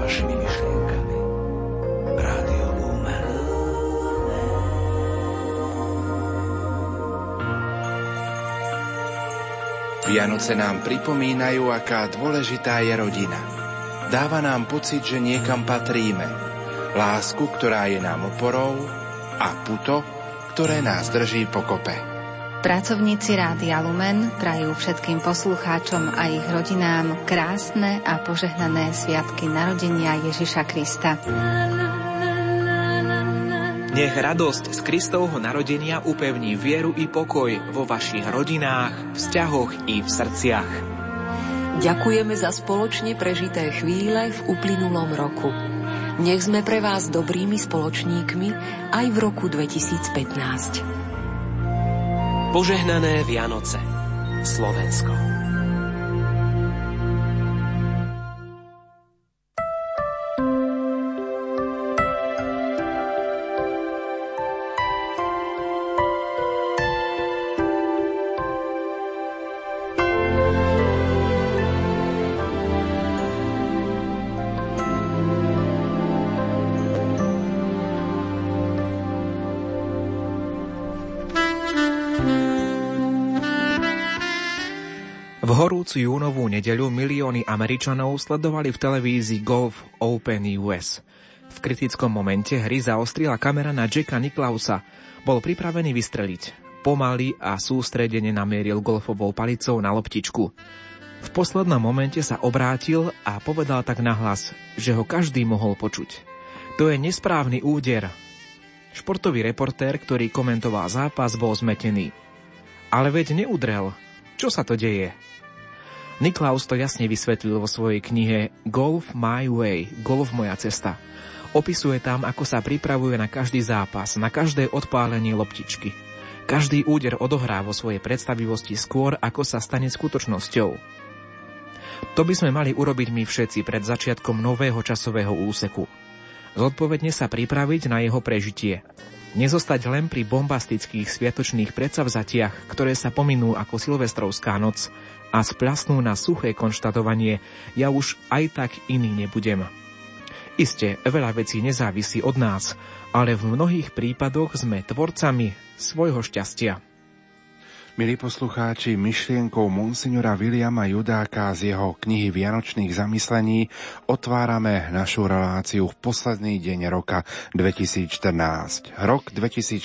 vašimi myšlienkami. Rádio Lumen. Vianoce nám pripomínajú, aká dôležitá je rodina. Dáva nám pocit, že niekam patríme. Lásku, ktorá je nám oporou a puto, ktoré nás drží pokope. Pracovníci Rádia Lumen prajú všetkým poslucháčom a ich rodinám krásne a požehnané sviatky narodenia Ježiša Krista. Nech radosť z Kristovho narodenia upevní vieru i pokoj vo vašich rodinách, vzťahoch i v srdciach. Ďakujeme za spoločne prežité chvíle v uplynulom roku. Nech sme pre vás dobrými spoločníkmi aj v roku 2015. Požehnané Vianoce. Slovensko. Júnovú nedeľu milióny Američanov sledovali v televízii Golf Open US. V kritickom momente hry zaostrila kamera na Jacka Niklausa. Bol pripravený vystreliť. Pomaly a sústredene namieril golfovou palicou na loptičku. V poslednom momente sa obrátil a povedal tak nahlas, že ho každý mohol počuť. To je nesprávny úder. Športový reportér, ktorý komentoval zápas, bol zmetený. Ale veď neudrel. Čo sa to deje? Niklaus to jasne vysvetlil vo svojej knihe Golf My Way, Golf moja cesta. Opisuje tam, ako sa pripravuje na každý zápas, na každé odpálenie loptičky. Každý úder odohrá vo svojej predstavivosti skôr, ako sa stane skutočnosťou. To by sme mali urobiť my všetci pred začiatkom nového časového úseku. Zodpovedne sa pripraviť na jeho prežitie. Nezostať len pri bombastických sviatočných predsavzatiach, ktoré sa pominú ako silvestrovská noc, a splasnú na suché konštatovanie ja už aj tak iný nebudem. Isté, veľa vecí nezávisí od nás, ale v mnohých prípadoch sme tvorcami svojho šťastia. Milí poslucháči, myšlienkou monsignora Williama Judáka z jeho knihy Vianočných zamyslení otvárame našu reláciu v posledný deň roka 2014. Rok 2014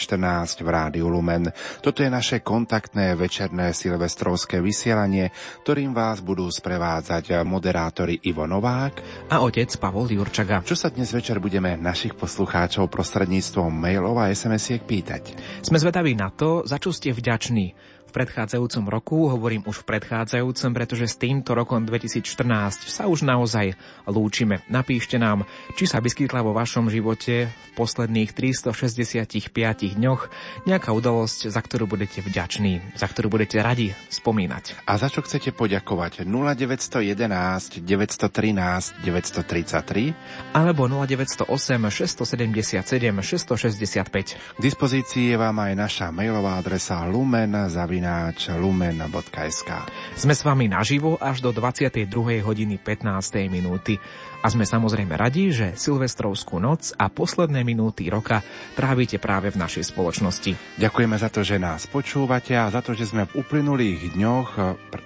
v Rádiu Lumen. Toto je naše kontaktné večerné silvestrovské vysielanie, ktorým vás budú sprevádzať moderátori Ivo Novák a otec Pavol Jurčaga. Čo sa dnes večer budeme našich poslucháčov prostredníctvom mailov a SMS-iek pýtať? Sme zvedaví na to, za čo ste vďační v predchádzajúcom roku, hovorím už v predchádzajúcom, pretože s týmto rokom 2014 sa už naozaj lúčime. Napíšte nám, či sa vyskytla vo vašom živote v posledných 365 dňoch nejaká udalosť, za ktorú budete vďační, za ktorú budete radi spomínať. A za čo chcete poďakovať? 0911 913 933 alebo 0908 677 665. K dispozícii je vám aj naša mailová adresa lumen zavináč lumen.sk. Sme s vami naživo až do 22. hodiny 15. minúty a sme samozrejme radi, že Silvestrovskú noc a posledné minúty roka trávite práve v našej spoločnosti. Ďakujeme za to, že nás počúvate a za to, že sme v uplynulých dňoch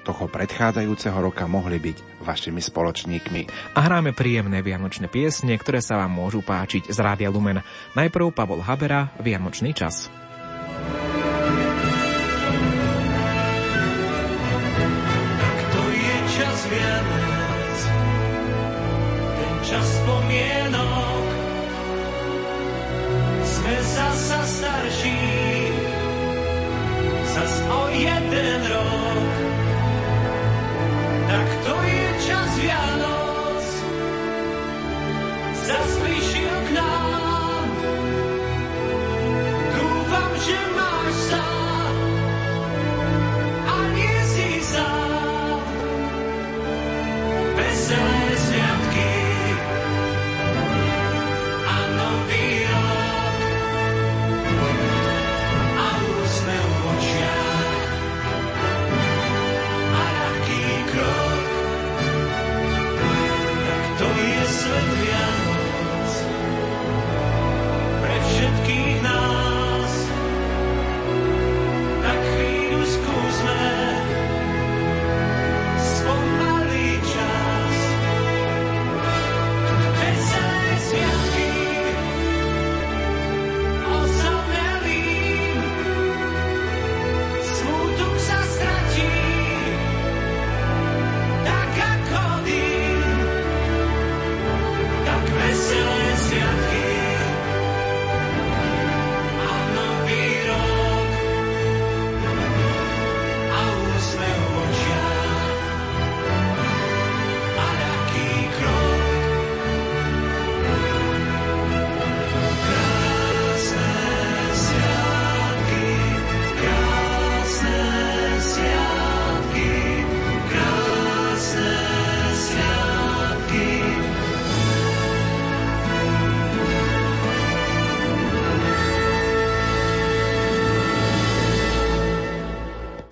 toho predchádzajúceho roka mohli byť vašimi spoločníkmi. A hráme príjemné vianočné piesne, ktoré sa vám môžu páčiť z Rádia Lumen. Najprv Pavol Habera, Vianočný čas. mnie starsi, zas o jeden rok. Tak to je čas Vianoc, zas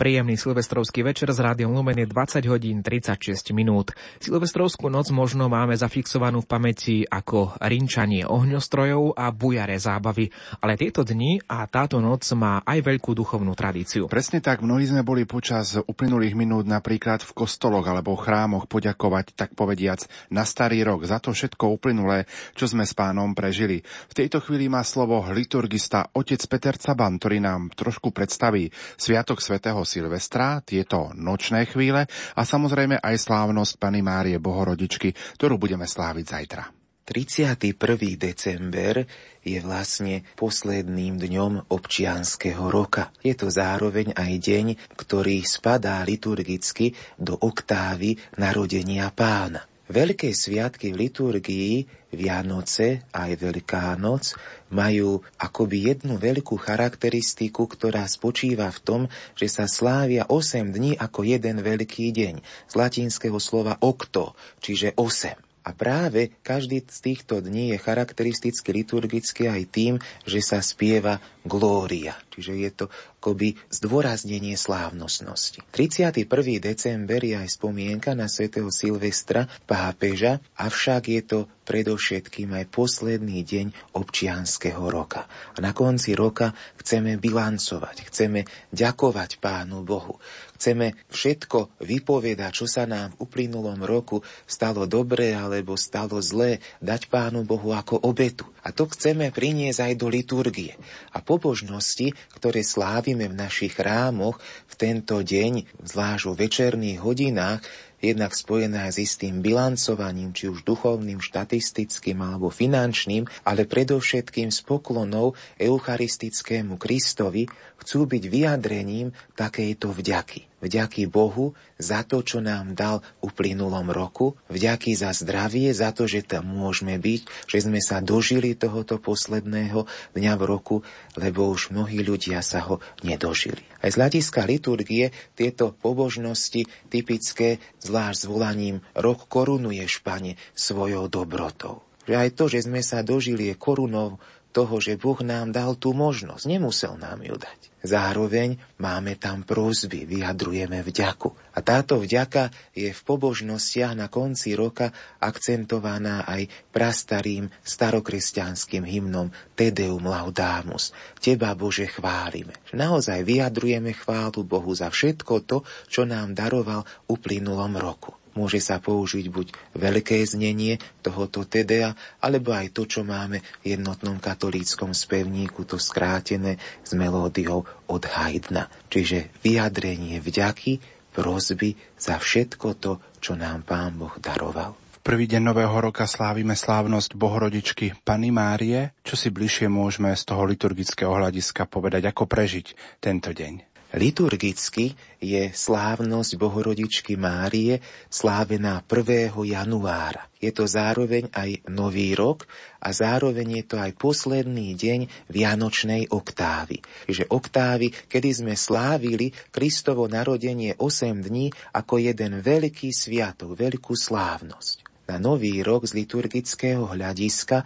Príjemný silvestrovský večer z Rádiom Lumen je 20 hodín 36 minút. Silvestrovskú noc možno máme zafixovanú v pamäti ako rinčanie ohňostrojov a bujare zábavy, ale tieto dni a táto noc má aj veľkú duchovnú tradíciu. Presne tak, mnohí sme boli počas uplynulých minút napríklad v kostoloch alebo chrámoch poďakovať, tak povediac, na starý rok za to všetko uplynulé, čo sme s pánom prežili. V tejto chvíli má slovo liturgista otec Peter Caban, ktorý nám trošku predstaví Sviatok svätého Silvestra, tieto nočné chvíle a samozrejme aj slávnosť Pany Márie Bohorodičky, ktorú budeme sláviť zajtra. 31. december je vlastne posledným dňom občianského roka. Je to zároveň aj deň, ktorý spadá liturgicky do oktávy narodenia pána. Veľké sviatky v liturgii, Vianoce aj Veľká noc, majú akoby jednu veľkú charakteristiku, ktorá spočíva v tom, že sa slávia 8 dní ako jeden veľký deň. Z latinského slova okto, čiže 8. A práve každý z týchto dní je charakteristicky liturgicky aj tým, že sa spieva glória, čiže je to akoby zdôraznenie slávnostnosti. 31. december je aj spomienka na svätého Silvestra, pápeža, avšak je to predovšetkým aj posledný deň občianského roka. A na konci roka chceme bilancovať, chceme ďakovať Pánu Bohu. Chceme všetko vypovedať, čo sa nám v uplynulom roku stalo dobre alebo stalo zlé, dať Pánu Bohu ako obetu. A to chceme priniesť aj do liturgie. A pobožnosti, ktoré slávime v našich chrámoch v tento deň, zvlášť vo večerných hodinách, jednak spojené s istým bilancovaním, či už duchovným, štatistickým alebo finančným, ale predovšetkým s poklonou eucharistickému Kristovi, chcú byť vyjadrením takejto vďaky. Vďaky Bohu za to, čo nám dal uplynulom roku, vďaky za zdravie, za to, že tam môžeme byť, že sme sa dožili tohoto posledného dňa v roku, lebo už mnohí ľudia sa ho nedožili. Aj z hľadiska liturgie tieto pobožnosti typické, zvlášť s volaním rok korunuje špane svojou dobrotou. Že aj to, že sme sa dožili je korunou toho, že Boh nám dal tú možnosť. Nemusel nám ju dať. Zároveň máme tam prozby, vyjadrujeme vďaku. A táto vďaka je v pobožnostiach na konci roka akcentovaná aj prastarým starokresťanským hymnom Tedeum Laudamus. Teba, Bože, chválime. Naozaj vyjadrujeme chválu Bohu za všetko to, čo nám daroval uplynulom roku. Môže sa použiť buď veľké znenie tohoto Tedea, alebo aj to, čo máme v jednotnom katolíckom spevníku, to skrátené s melódiou od Haydna. Čiže vyjadrenie vďaky, prozby za všetko to, čo nám Pán Boh daroval. V prvý deň nového roka slávime slávnosť Bohorodičky Pany Márie. Čo si bližšie môžeme z toho liturgického hľadiska povedať, ako prežiť tento deň? Liturgicky je slávnosť Bohorodičky Márie slávená 1. januára. Je to zároveň aj Nový rok a zároveň je to aj posledný deň Vianočnej oktávy. Čiže oktávy, kedy sme slávili Kristovo narodenie 8 dní ako jeden veľký sviatok, veľkú slávnosť. Na Nový rok z liturgického hľadiska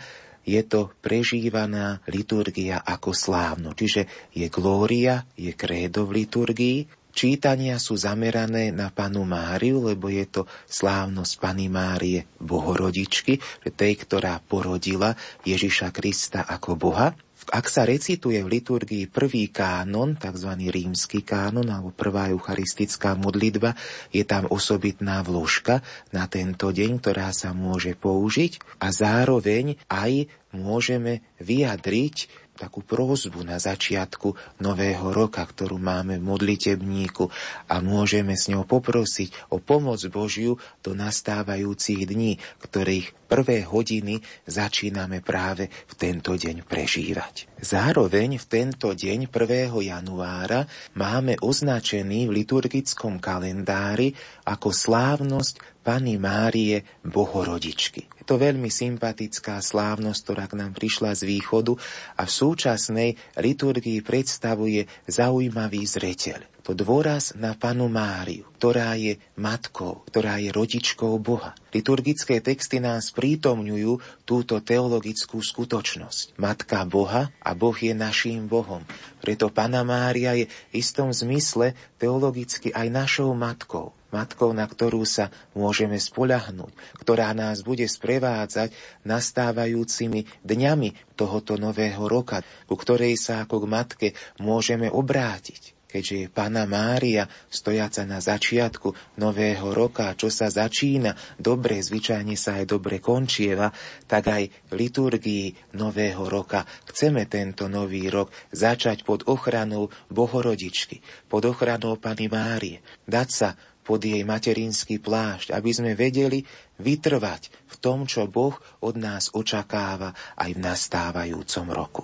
je to prežívaná liturgia ako slávno. Čiže je glória, je krédo v liturgii, Čítania sú zamerané na panu Máriu, lebo je to slávnosť Pany Márie Bohorodičky, tej, ktorá porodila Ježiša Krista ako Boha. Ak sa recituje v liturgii prvý kánon, tzv. rímsky kánon alebo prvá eucharistická modlitba, je tam osobitná vložka na tento deň, ktorá sa môže použiť a zároveň aj môžeme vyjadriť takú prózbu na začiatku nového roka, ktorú máme v modlitebníku a môžeme s ňou poprosiť o pomoc Božiu do nastávajúcich dní, ktorých prvé hodiny začíname práve v tento deň prežívať. Zároveň v tento deň 1. januára máme označený v liturgickom kalendári ako slávnosť Pany Márie Bohorodičky. Je to veľmi sympatická slávnosť, ktorá k nám prišla z východu a v súčasnej liturgii predstavuje zaujímavý zreteľ. To dôraz na panu Máriu, ktorá je matkou, ktorá je rodičkou Boha. Liturgické texty nás prítomňujú túto teologickú skutočnosť. Matka Boha a Boh je naším Bohom. Preto Pana Mária je v istom zmysle teologicky aj našou matkou matkou, na ktorú sa môžeme spoľahnúť, ktorá nás bude sprevádzať nastávajúcimi dňami tohoto nového roka, ku ktorej sa ako k matke môžeme obrátiť keďže Pana Mária, stojaca na začiatku nového roka, čo sa začína, dobre, zvyčajne sa aj dobre končieva, tak aj v liturgii nového roka chceme tento nový rok začať pod ochranou Bohorodičky, pod ochranou Pany Márie, dať sa pod jej materinský plášť, aby sme vedeli vytrvať v tom, čo Boh od nás očakáva aj v nastávajúcom roku.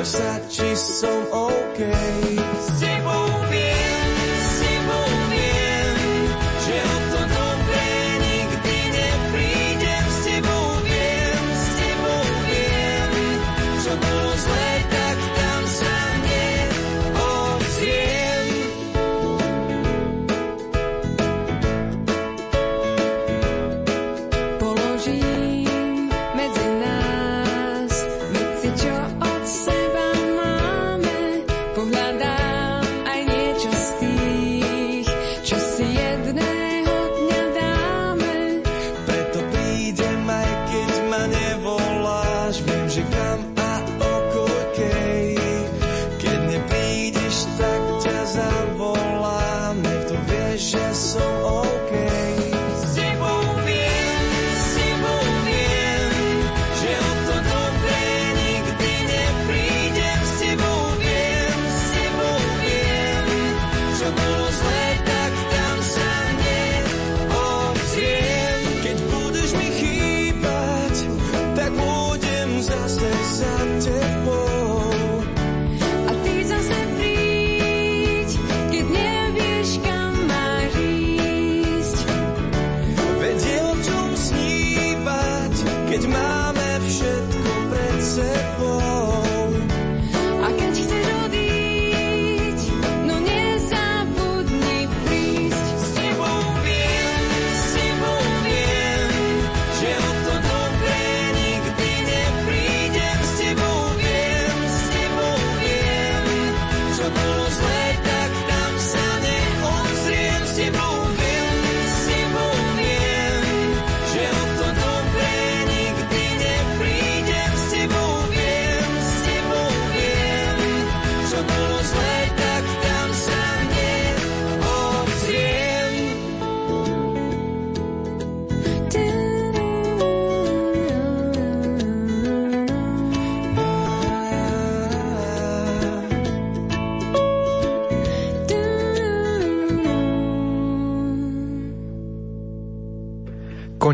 lasciarci sono ok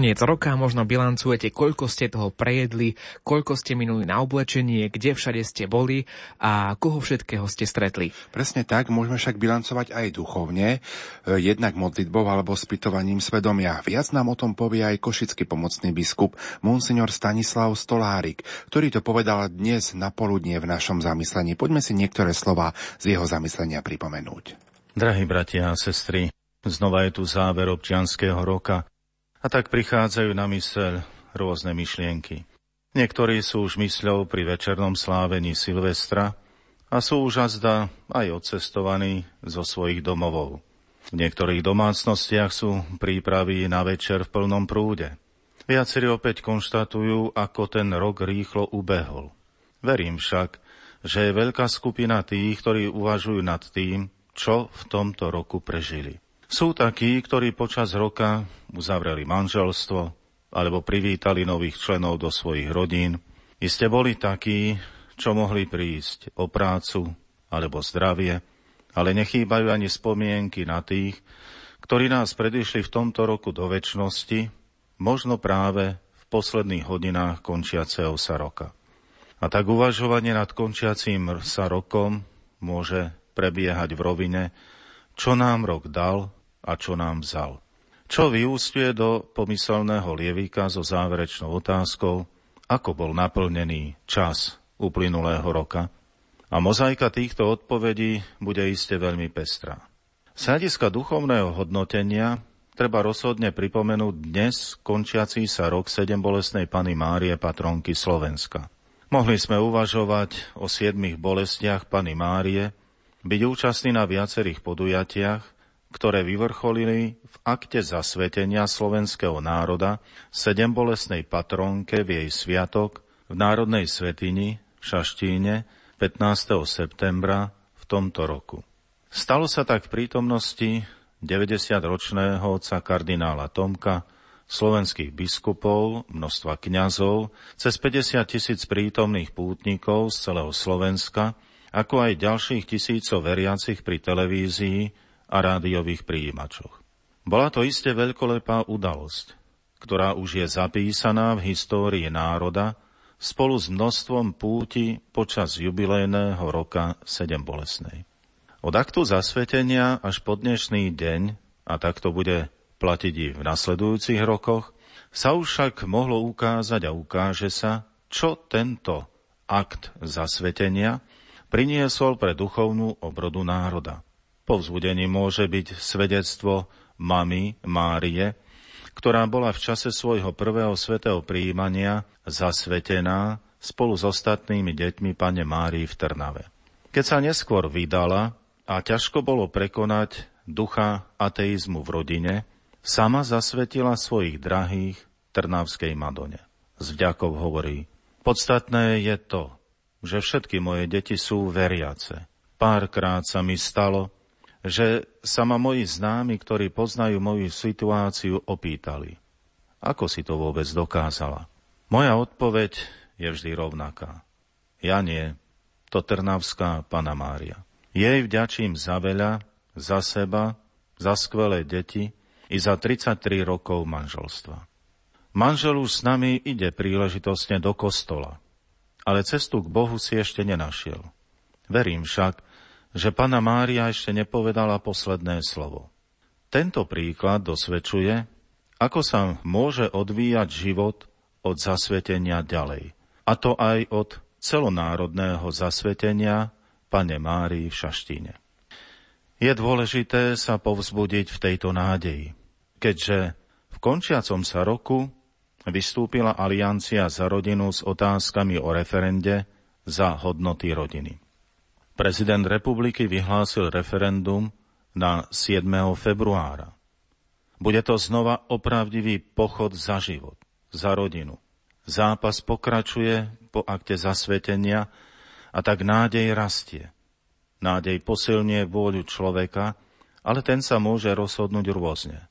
Koniec roka možno bilancujete, koľko ste toho prejedli, koľko ste minuli na oblečenie, kde všade ste boli a koho všetkého ste stretli. Presne tak, môžeme však bilancovať aj duchovne, e, jednak modlitbou alebo spytovaním svedomia. Viac nám o tom povie aj košický pomocný biskup Monsignor Stanislav Stolárik, ktorý to povedal dnes na poludnie v našom zamyslení. Poďme si niektoré slova z jeho zamyslenia pripomenúť. Drahí bratia a sestry, znova je tu záver občianského roka a tak prichádzajú na myseľ rôzne myšlienky. Niektorí sú už mysľou pri večernom slávení Silvestra a sú už azda aj odcestovaní zo svojich domovov. V niektorých domácnostiach sú prípravy na večer v plnom prúde. Viacerí opäť konštatujú, ako ten rok rýchlo ubehol. Verím však, že je veľká skupina tých, ktorí uvažujú nad tým, čo v tomto roku prežili. Sú takí, ktorí počas roka uzavreli manželstvo alebo privítali nových členov do svojich rodín. Iste boli takí, čo mohli prísť o prácu alebo zdravie, ale nechýbajú ani spomienky na tých, ktorí nás predišli v tomto roku do väčšnosti, možno práve v posledných hodinách končiaceho sa roka. A tak uvažovanie nad končiacím sa rokom môže prebiehať v rovine, čo nám rok dal a čo nám vzal. Čo vyústuje do pomyselného lievika so záverečnou otázkou, ako bol naplnený čas uplynulého roka – a mozaika týchto odpovedí bude iste veľmi pestrá. Z hľadiska duchovného hodnotenia treba rozhodne pripomenúť dnes končiací sa rok sedem bolestnej Pany Márie, patronky Slovenska. Mohli sme uvažovať o siedmých bolestiach Pany Márie, byť účastní na viacerých podujatiach, ktoré vyvrcholili v akte zasvetenia slovenského národa sedem bolestnej patronke v jej sviatok v Národnej svetini v Šaštíne 15. septembra v tomto roku. Stalo sa tak v prítomnosti 90-ročného otca kardinála Tomka, slovenských biskupov, množstva kňazov, cez 50 tisíc prítomných pútnikov z celého Slovenska, ako aj ďalších tisícov veriacich pri televízii a rádiových príjimačoch. Bola to iste veľkolepá udalosť, ktorá už je zapísaná v histórii národa spolu s množstvom púti počas jubilejného roka sedem bolesnej. Od aktu zasvetenia až po dnešný deň, a tak to bude platiť i v nasledujúcich rokoch, sa už však mohlo ukázať a ukáže sa, čo tento akt zasvetenia priniesol pre duchovnú obrodu národa. Povzbudením môže byť svedectvo mamy Márie, ktorá bola v čase svojho prvého svetého príjmania zasvetená spolu s ostatnými deťmi pane Márii v Trnave. Keď sa neskôr vydala a ťažko bolo prekonať ducha ateizmu v rodine, sama zasvetila svojich drahých Trnavskej Madone. Z vďakov hovorí, podstatné je to, že všetky moje deti sú veriace. Párkrát sa mi stalo, že sa ma moji známi, ktorí poznajú moju situáciu, opýtali. Ako si to vôbec dokázala? Moja odpoveď je vždy rovnaká. Ja nie, to Trnavská Pana Mária. Jej vďačím za veľa, za seba, za skvelé deti i za 33 rokov manželstva. Manžel už s nami ide príležitostne do kostola, ale cestu k Bohu si ešte nenašiel. Verím však, že Pana Mária ešte nepovedala posledné slovo. Tento príklad dosvedčuje, ako sa môže odvíjať život od zasvetenia ďalej. A to aj od celonárodného zasvetenia Pane Márii v Šaštíne. Je dôležité sa povzbudiť v tejto nádeji, keďže v končiacom sa roku vystúpila Aliancia za rodinu s otázkami o referende za hodnoty rodiny. Prezident republiky vyhlásil referendum na 7. februára. Bude to znova opravdivý pochod za život, za rodinu. Zápas pokračuje po akte zasvetenia a tak nádej rastie. Nádej posilnie vôľu človeka, ale ten sa môže rozhodnúť rôzne.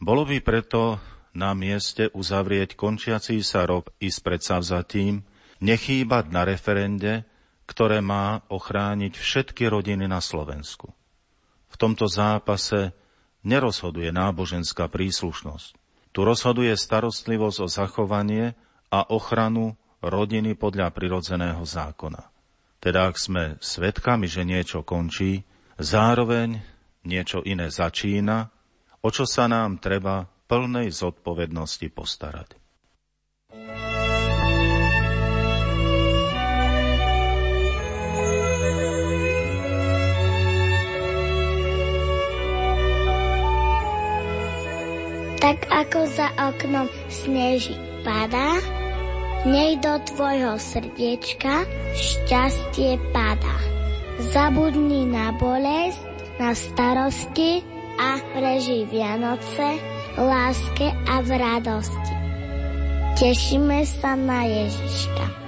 Bolo by preto na mieste uzavrieť končiací sa rok i s predsavzatím, nechýbať na referende ktoré má ochrániť všetky rodiny na Slovensku. V tomto zápase nerozhoduje náboženská príslušnosť. Tu rozhoduje starostlivosť o zachovanie a ochranu rodiny podľa prirodzeného zákona. Teda ak sme svedkami, že niečo končí, zároveň niečo iné začína, o čo sa nám treba plnej zodpovednosti postarať. Tak ako za oknom sneží padá, nej do tvojho srdiečka šťastie padá. Zabudni na bolesť, na starosti, a prežij Vianoce láske a v radosti. Tešíme sa na Ježiška.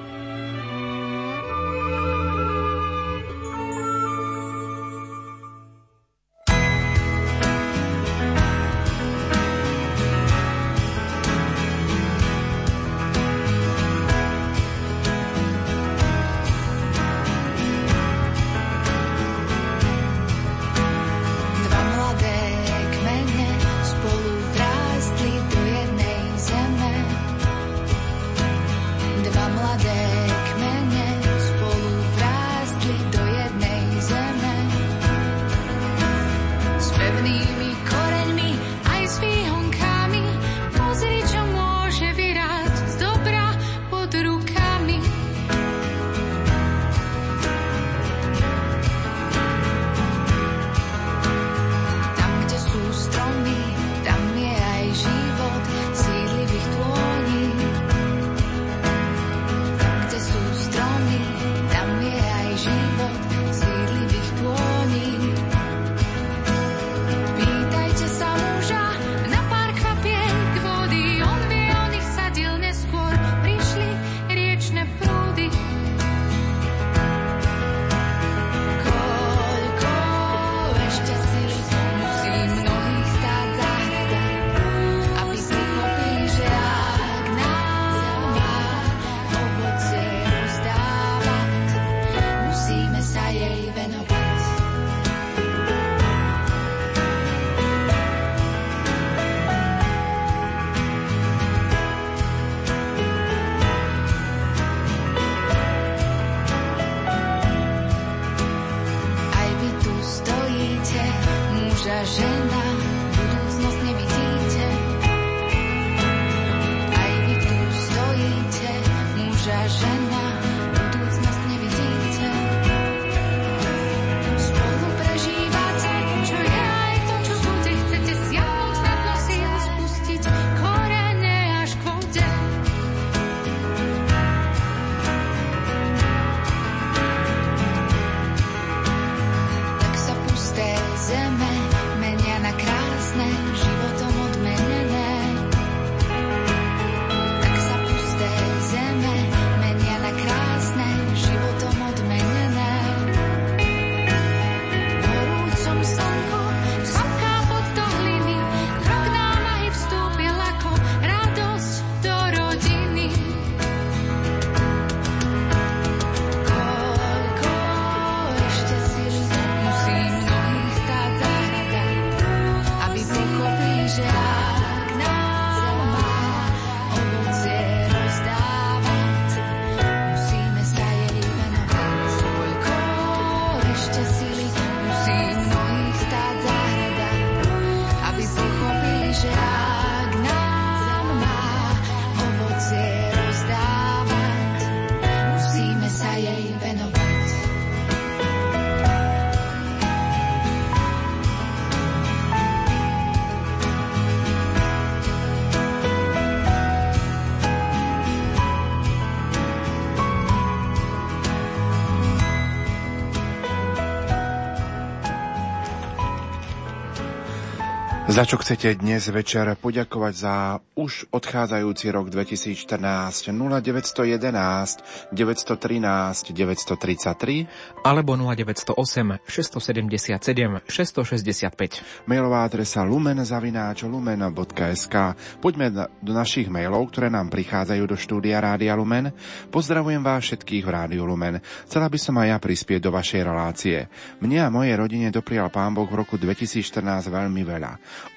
Za čo chcete dnes večer poďakovať za už odchádzajúci rok 2014 0911 913 933 alebo 0908 677 665 Mailová adresa lumen.lumen.sk Poďme do našich mailov, ktoré nám prichádzajú do štúdia Rádia Lumen. Pozdravujem vás všetkých v Rádiu Lumen. Chcela by som aj ja prispieť do vašej relácie. Mne a mojej rodine doprial Pán Boh v roku 2014 veľmi veľa.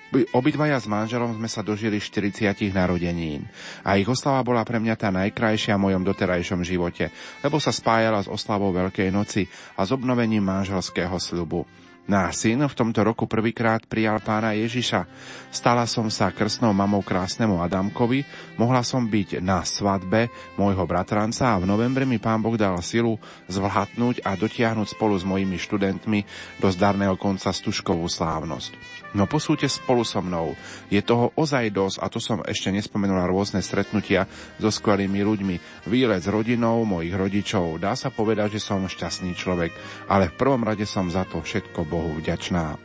Obidvaja s manželom sme sa dožili 40 narodenín a ich oslava bola pre mňa tá najkrajšia v mojom doterajšom živote, lebo sa spájala s oslavou Veľkej noci a s obnovením manželského sľubu. Náš syn v tomto roku prvýkrát prijal pána Ježiša. Stala som sa krstnou mamou krásnemu Adamkovi, mohla som byť na svadbe môjho bratranca a v novembri mi pán Boh dal silu zvlhatnúť a dotiahnuť spolu s mojimi študentmi do zdarného konca stužkovú slávnosť. No posúďte spolu so mnou. Je toho ozaj dosť a to som ešte nespomenula rôzne stretnutia so skvelými ľuďmi. Výlet s rodinou mojich rodičov. Dá sa povedať, že som šťastný človek, ale v prvom rade som za to všetko Bohu vďačná.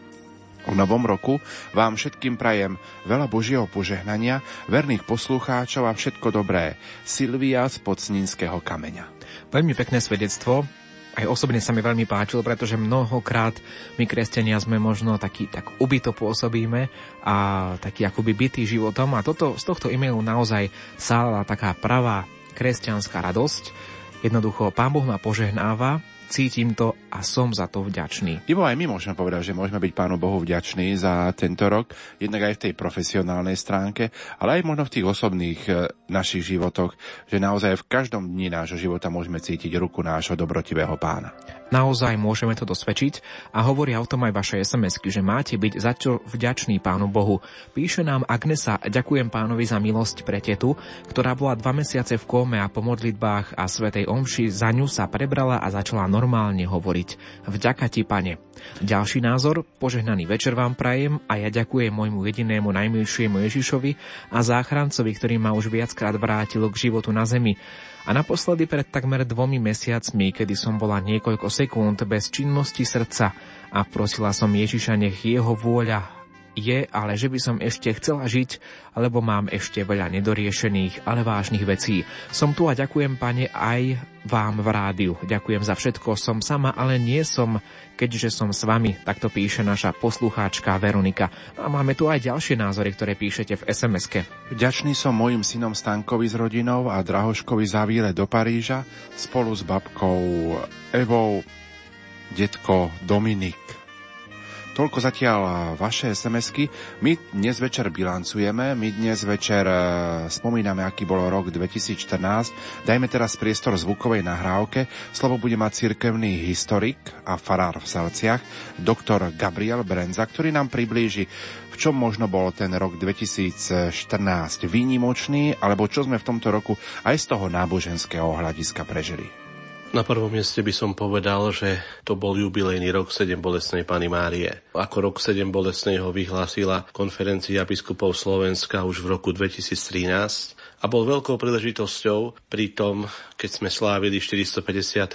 V novom roku vám všetkým prajem veľa Božieho požehnania, verných poslucháčov a všetko dobré. Silvia z Pocninského kameňa. Veľmi pekné svedectvo. Aj osobne sa mi veľmi páčilo, pretože mnohokrát my kresťania sme možno taký, tak ubyto pôsobíme a taký akoby bytý životom a toto, z tohto e-mailu naozaj sála taká pravá kresťanská radosť. Jednoducho, Pán Boh ma požehnáva, cítim to a som za to vďačný. Ivo aj my môžeme povedať, že môžeme byť Pánu Bohu vďační za tento rok, jednak aj v tej profesionálnej stránke, ale aj možno v tých osobných e, našich životoch, že naozaj v každom dni nášho života môžeme cítiť ruku nášho dobrotivého pána. Naozaj môžeme to dosvedčiť a hovoria o tom aj vaše sms že máte byť za čo vďačný Pánu Bohu. Píše nám Agnesa, ďakujem pánovi za milosť pre tetu, ktorá bola dva mesiace v kóme a po modlitbách a svetej omši za ňu sa prebrala a začala normálne hovoriť. Vďaka ti, pane. Ďalší názor, požehnaný večer vám prajem a ja ďakujem môjmu jedinému najmilšiemu Ježišovi a záchrancovi, ktorý ma už viackrát vrátil k životu na zemi. A naposledy pred takmer dvomi mesiacmi, kedy som bola niekoľko sekúnd bez činnosti srdca a prosila som Ježiša, nech jeho vôľa je, ale že by som ešte chcela žiť, alebo mám ešte veľa nedoriešených, ale vážnych vecí. Som tu a ďakujem, pane, aj vám v rádiu. Ďakujem za všetko. Som sama, ale nie som, keďže som s vami. Takto píše naša poslucháčka Veronika. A máme tu aj ďalšie názory, ktoré píšete v SMS-ke. Vďačný som mojim synom Stankovi s rodinou a Drahoškovi za výlet do Paríža spolu s babkou Evou, detko Dominik. Toľko zatiaľ vaše SMS-ky. My dnes večer bilancujeme, my dnes večer e, spomíname, aký bol rok 2014. Dajme teraz priestor zvukovej nahrávke. Slovo bude mať cirkevný historik a farár v Salciach, doktor Gabriel Brenza, ktorý nám priblíži, v čom možno bol ten rok 2014 výnimočný, alebo čo sme v tomto roku aj z toho náboženského hľadiska prežili. Na prvom mieste by som povedal, že to bol jubilejný rok 7 bolestnej Pany Márie. Ako rok 7 bolestnej ho vyhlásila konferencia biskupov Slovenska už v roku 2013 a bol veľkou príležitosťou pri tom, keď sme slávili 450.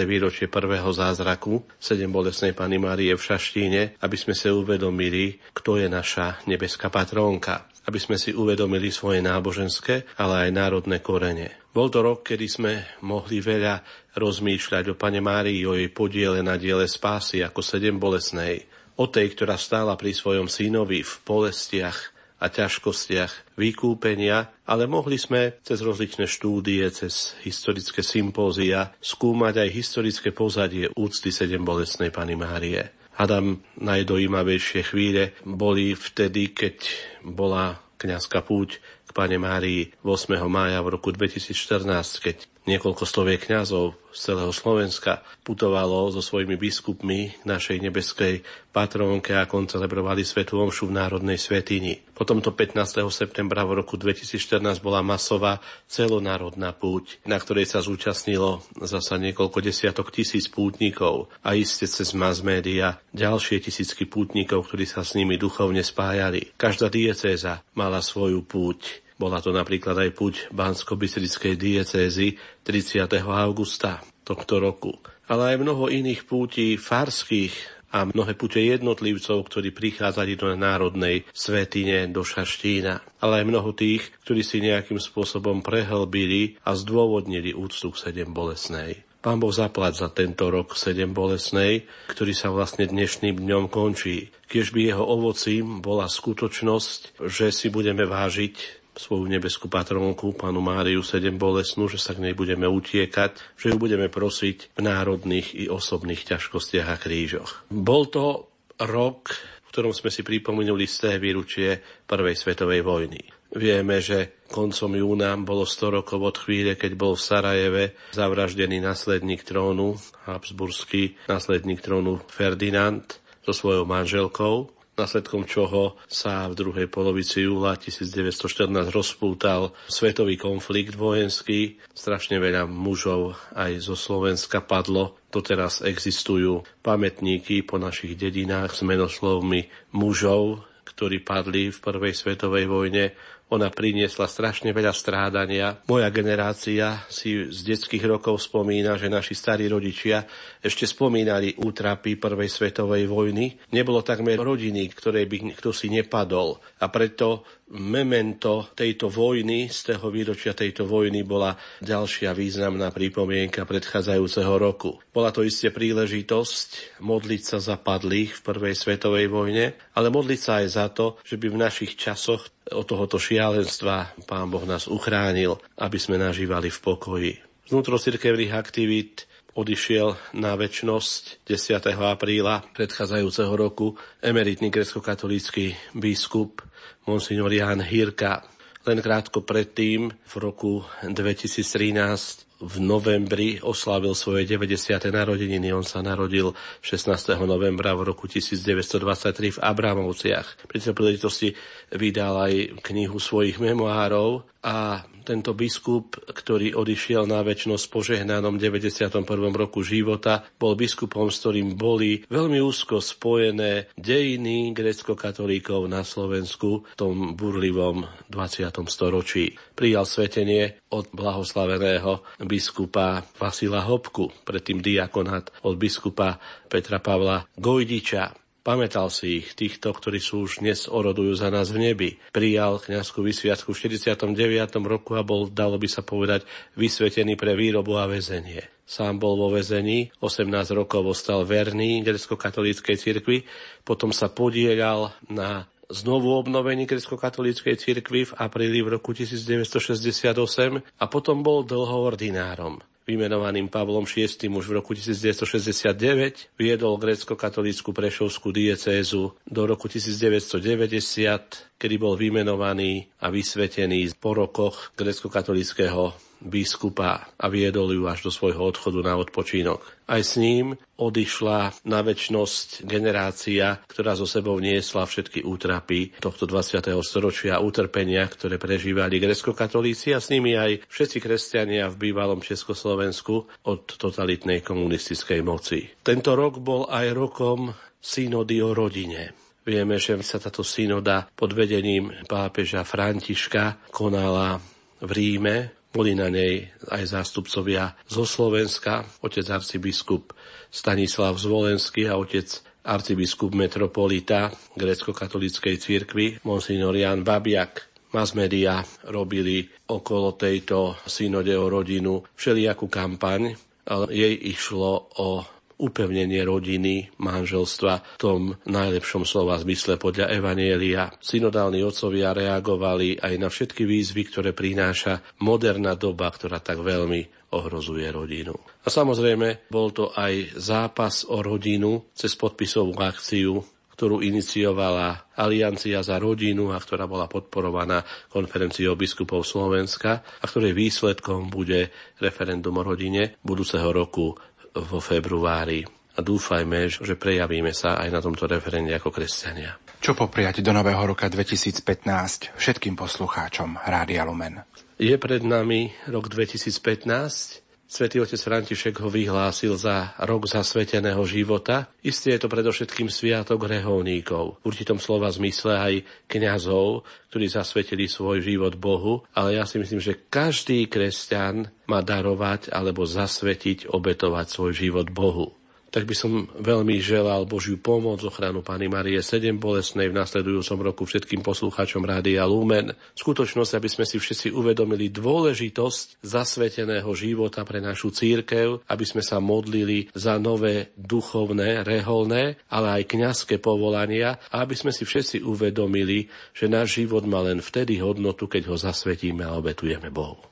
výročie prvého zázraku 7 bolestnej Pany Márie v Šaštíne, aby sme sa uvedomili, kto je naša nebeská patrónka aby sme si uvedomili svoje náboženské, ale aj národné korene. Bol to rok, kedy sme mohli veľa rozmýšľať o Pane Márii, o jej podiele na diele spásy ako sedem bolesnej, o tej, ktorá stála pri svojom synovi v bolestiach a ťažkostiach vykúpenia, ale mohli sme cez rozličné štúdie, cez historické sympózia skúmať aj historické pozadie úcty sedem bolesnej Pany Márie. Adam najdojímavejšie chvíle boli vtedy, keď bola kňazka púť k Pane Márii 8. mája v roku 2014, keď niekoľko stoviek kňazov z celého Slovenska putovalo so svojimi biskupmi k našej nebeskej patrónke a koncelebrovali Svetu Omšu v Národnej svetini. Potom to 15. septembra v roku 2014 bola masová celonárodná púť, na ktorej sa zúčastnilo zasa niekoľko desiatok tisíc pútnikov a iste cez mass média ďalšie tisícky pútnikov, ktorí sa s nimi duchovne spájali. Každá diecéza mala svoju púť bola to napríklad aj puť Bansko-Bystrickej diecézy 30. augusta tohto roku. Ale aj mnoho iných pútí farských a mnohé pute jednotlivcov, ktorí prichádzali do národnej svetine, do Šaštína. Ale aj mnoho tých, ktorí si nejakým spôsobom prehlbili a zdôvodnili úctu k sedem bolesnej. Pán Boh zaplať za tento rok sedem bolesnej, ktorý sa vlastne dnešným dňom končí. Kiež by jeho ovocím bola skutočnosť, že si budeme vážiť svoju nebeskú patronku, panu Máriu sedem bolesnú, že sa k nej budeme utiekať, že ju budeme prosiť v národných i osobných ťažkostiach a krížoch. Bol to rok, v ktorom sme si pripomenuli z té výručie Prvej svetovej vojny. Vieme, že koncom júna bolo 100 rokov od chvíle, keď bol v Sarajeve zavraždený nasledník trónu, habsburský nasledník trónu Ferdinand so svojou manželkou následkom čoho sa v druhej polovici júla 1914 rozpútal svetový konflikt vojenský. Strašne veľa mužov aj zo Slovenska padlo. Doteraz existujú pamätníky po našich dedinách s menoslovmi mužov, ktorí padli v prvej svetovej vojne ona priniesla strašne veľa strádania. Moja generácia si z detských rokov spomína, že naši starí rodičia ešte spomínali útrapy Prvej svetovej vojny. Nebolo takmer rodiny, ktorej by kto si nepadol. A preto memento tejto vojny, z toho výročia tejto vojny bola ďalšia významná pripomienka predchádzajúceho roku. Bola to isté príležitosť modliť sa za padlých v Prvej svetovej vojne, ale modliť sa aj za to, že by v našich časoch od tohoto šialenstva Pán Boh nás uchránil, aby sme nažívali v pokoji. Z vnútrocirkevných aktivít odišiel na väčnosť 10. apríla predchádzajúceho roku emeritný grecko-katolícky biskup monsignor Jan Hirka. Len krátko predtým, v roku 2013, v novembri oslavil svoje 90. narodeniny. On sa narodil 16. novembra v roku 1923 v Abramovciach. Pri tej príležitosti vydal aj knihu svojich memoárov a tento biskup, ktorý odišiel na väčšnosť požehnanom 91. roku života, bol biskupom, s ktorým boli veľmi úzko spojené dejiny grecko-katolíkov na Slovensku v tom burlivom 20. storočí. Prijal svetenie od blahoslaveného biskupa Vasila Hopku, predtým diakonát od biskupa Petra Pavla Gojdiča. Pamätal si ich, týchto, ktorí sú už dnes orodujú za nás v nebi. Prijal kniazskú vysviatku v 49. roku a bol, dalo by sa povedať, vysvetený pre výrobu a väzenie. Sám bol vo väzení, 18 rokov ostal verný grecko-katolíckej cirkvi, potom sa podielal na znovu obnovení grecko-katolíckej cirkvi v apríli v roku 1968 a potom bol dlho ordinárom vymenovaným Pavlom VI už v roku 1969, viedol grécko-katolícku prešovskú diecézu do roku 1990, kedy bol vymenovaný a vysvetený po rokoch grécko-katolíckého biskupa a viedol ju až do svojho odchodu na odpočínok. Aj s ním odišla na väčnosť generácia, ktorá zo sebou niesla všetky útrapy tohto 20. storočia, utrpenia, ktoré prežívali grecko-katolíci a s nimi aj všetci kresťania v bývalom Československu od totalitnej komunistickej moci. Tento rok bol aj rokom synody o rodine. Vieme, že sa táto synoda pod vedením pápeža Františka konala v Ríme boli na nej aj zástupcovia zo Slovenska, otec arcibiskup Stanislav Zvolenský a otec arcibiskup metropolita grecko-katolíckej cirkvi, monsignor Jan Babiak. Mass media robili okolo tejto synode o rodinu všelijakú kampaň, ale jej išlo o upevnenie rodiny, manželstva v tom najlepšom slova zmysle podľa Evanielia. Synodálni otcovia reagovali aj na všetky výzvy, ktoré prináša moderná doba, ktorá tak veľmi ohrozuje rodinu. A samozrejme, bol to aj zápas o rodinu cez podpisovú akciu ktorú iniciovala Aliancia za rodinu a ktorá bola podporovaná konferenciou biskupov Slovenska a ktorej výsledkom bude referendum o rodine budúceho roku vo februári a dúfajme, že prejavíme sa aj na tomto referende ako kresťania. Čo popriať do nového roka 2015 všetkým poslucháčom Rádia Lumen? Je pred nami rok 2015 Svetý otec František ho vyhlásil za rok zasveteného života. Isté je to predovšetkým sviatok reholníkov. V určitom slova zmysle aj kňazov, ktorí zasvetili svoj život Bohu. Ale ja si myslím, že každý kresťan má darovať alebo zasvetiť, obetovať svoj život Bohu tak by som veľmi želal Božiu pomoc, ochranu Pany Marie 7 bolesnej v nasledujúcom roku všetkým poslucháčom Rádia Lumen. Skutočnosť, aby sme si všetci uvedomili dôležitosť zasveteného života pre našu církev, aby sme sa modlili za nové duchovné, reholné, ale aj kňazské povolania a aby sme si všetci uvedomili, že náš život má len vtedy hodnotu, keď ho zasvetíme a obetujeme Bohu.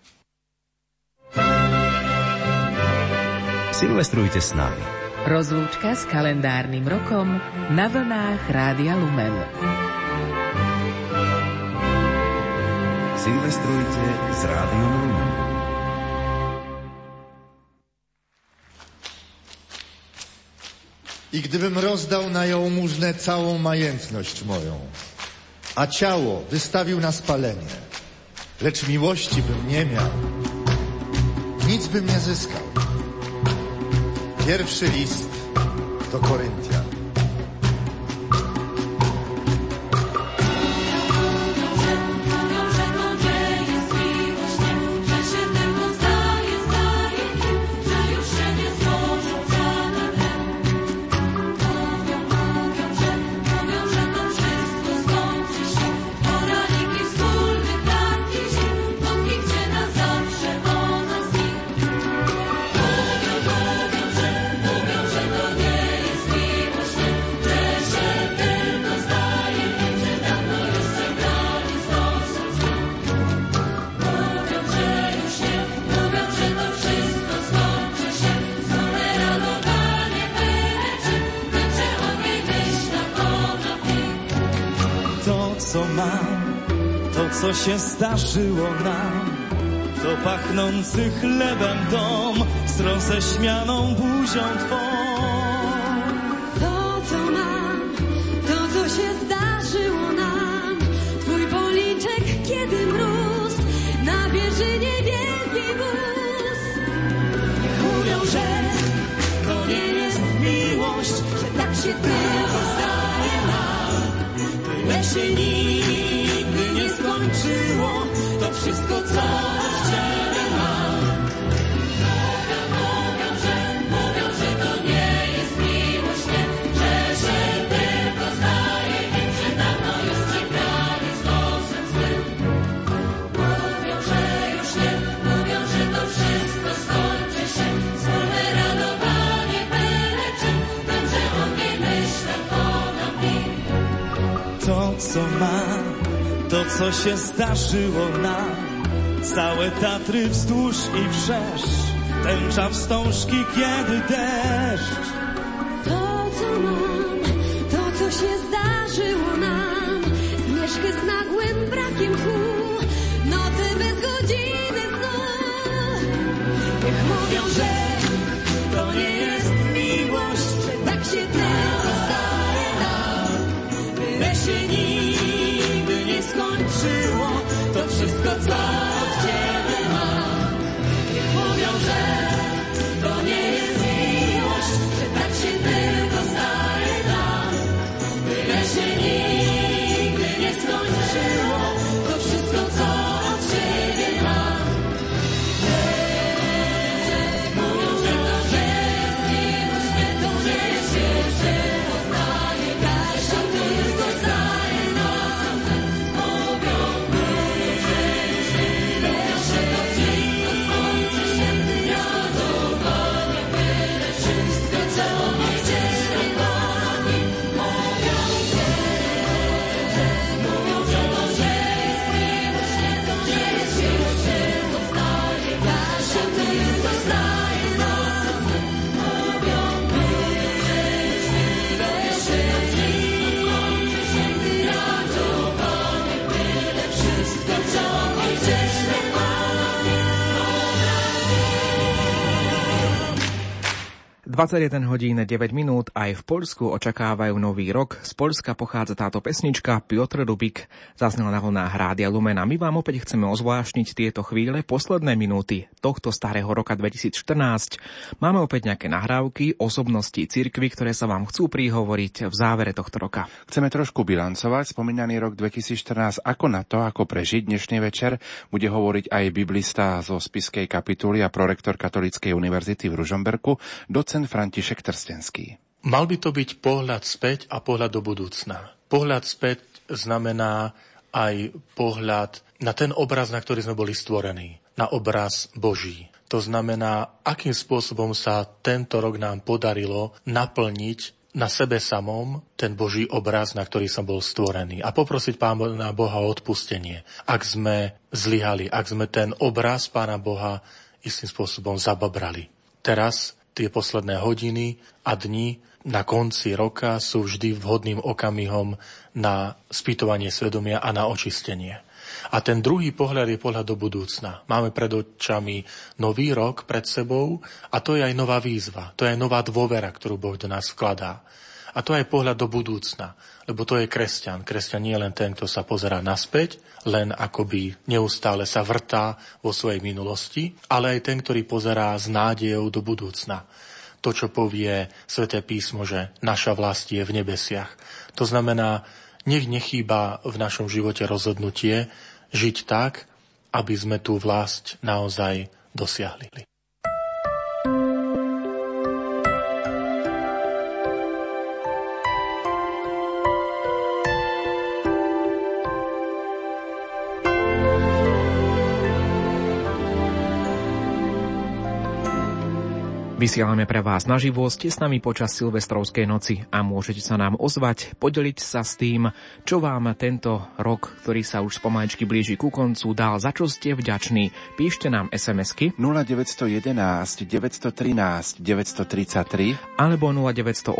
Silvestrujte s nami. Rozlúčka s kalendárnym rokom na vlnách Rádia Lumen. Silvestrujte s Rádiom Lumen. I gdybym rozdał na jałmużnę całą majętność moją, a ciało wystawił na spalenie, lecz miłości bym nie miał, nic bym nie zyskał. Pierwszy list do Koryntian. Co się zdarzyło nam. To pachnący chlebem dom, strąsę śmianą buzią twą. To, co mam, to, co się zdarzyło nam. Twój policzek, kiedy mróz na wieżynie wielkiej wóz. Mówią, że to nie jest miłość, że tak się tylko zdaje nam. Tyle się wszystko co to, co się zdarzyło nam, całe Tatry wzdłuż i wszerz, tęcza wstążki, kiedy deszcz. To 21 hodín 9 minút aj v Poľsku očakávajú nový rok. Z Poľska pochádza táto pesnička Piotr Rubik, zaznela na vlnách Rádia Lumena. My vám opäť chceme ozvláštniť tieto chvíle, posledné minúty tohto starého roka 2014. Máme opäť nejaké nahrávky, osobnosti cirkvy, ktoré sa vám chcú prihovoriť v závere tohto roka. Chceme trošku bilancovať spomínaný rok 2014, ako na to, ako prežiť dnešný večer, bude hovoriť aj biblista zo spiskej kapituly a prorektor Katolíckej univerzity v Ružomberku, docent František Trstenský. Mal by to byť pohľad späť a pohľad do budúcna. Pohľad späť znamená aj pohľad na ten obraz, na ktorý sme boli stvorení. Na obraz Boží. To znamená, akým spôsobom sa tento rok nám podarilo naplniť na sebe samom ten Boží obraz, na ktorý som bol stvorený. A poprosiť Pána Boha o odpustenie. Ak sme zlyhali, ak sme ten obraz Pána Boha istým spôsobom zababrali. Teraz tie posledné hodiny a dni na konci roka sú vždy vhodným okamihom na spýtovanie svedomia a na očistenie. A ten druhý pohľad je pohľad do budúcna. Máme pred očami nový rok pred sebou a to je aj nová výzva, to je aj nová dôvera, ktorú Boh do nás vkladá. A to aj pohľad do budúcna, lebo to je kresťan. Kresťan nie je len ten, kto sa pozerá naspäť, len akoby neustále sa vrtá vo svojej minulosti, ale aj ten, ktorý pozerá s nádejou do budúcna. To, čo povie sväté písmo, že naša vlast je v nebesiach. To znamená, nech nechýba v našom živote rozhodnutie žiť tak, aby sme tú vlast naozaj dosiahli. Vysielame pre vás naživo, ste s nami počas Silvestrovskej noci a môžete sa nám ozvať, podeliť sa s tým, čo vám tento rok, ktorý sa už spomaličky blíži ku koncu, dal, za čo ste vďační. Píšte nám SMS-ky 0911 913 933 alebo 0908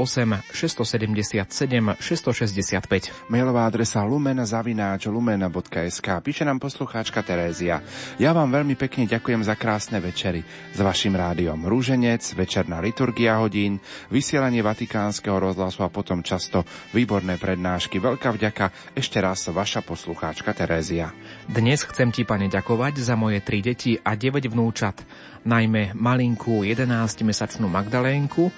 677 665. Mailová adresa lumen.sk Píše nám poslucháčka Terézia. Ja vám veľmi pekne ďakujem za krásne večery s vašim rádiom Rúženec, večerná liturgia hodín, vysielanie Vatikánskeho rozhlasu a potom často výborné prednášky. Veľká vďaka ešte raz vaša poslucháčka Terézia. Dnes chcem ti, pane, ďakovať za moje tri deti a 9 vnúčat, najmä malinkú 11-mesačnú Magdalénku,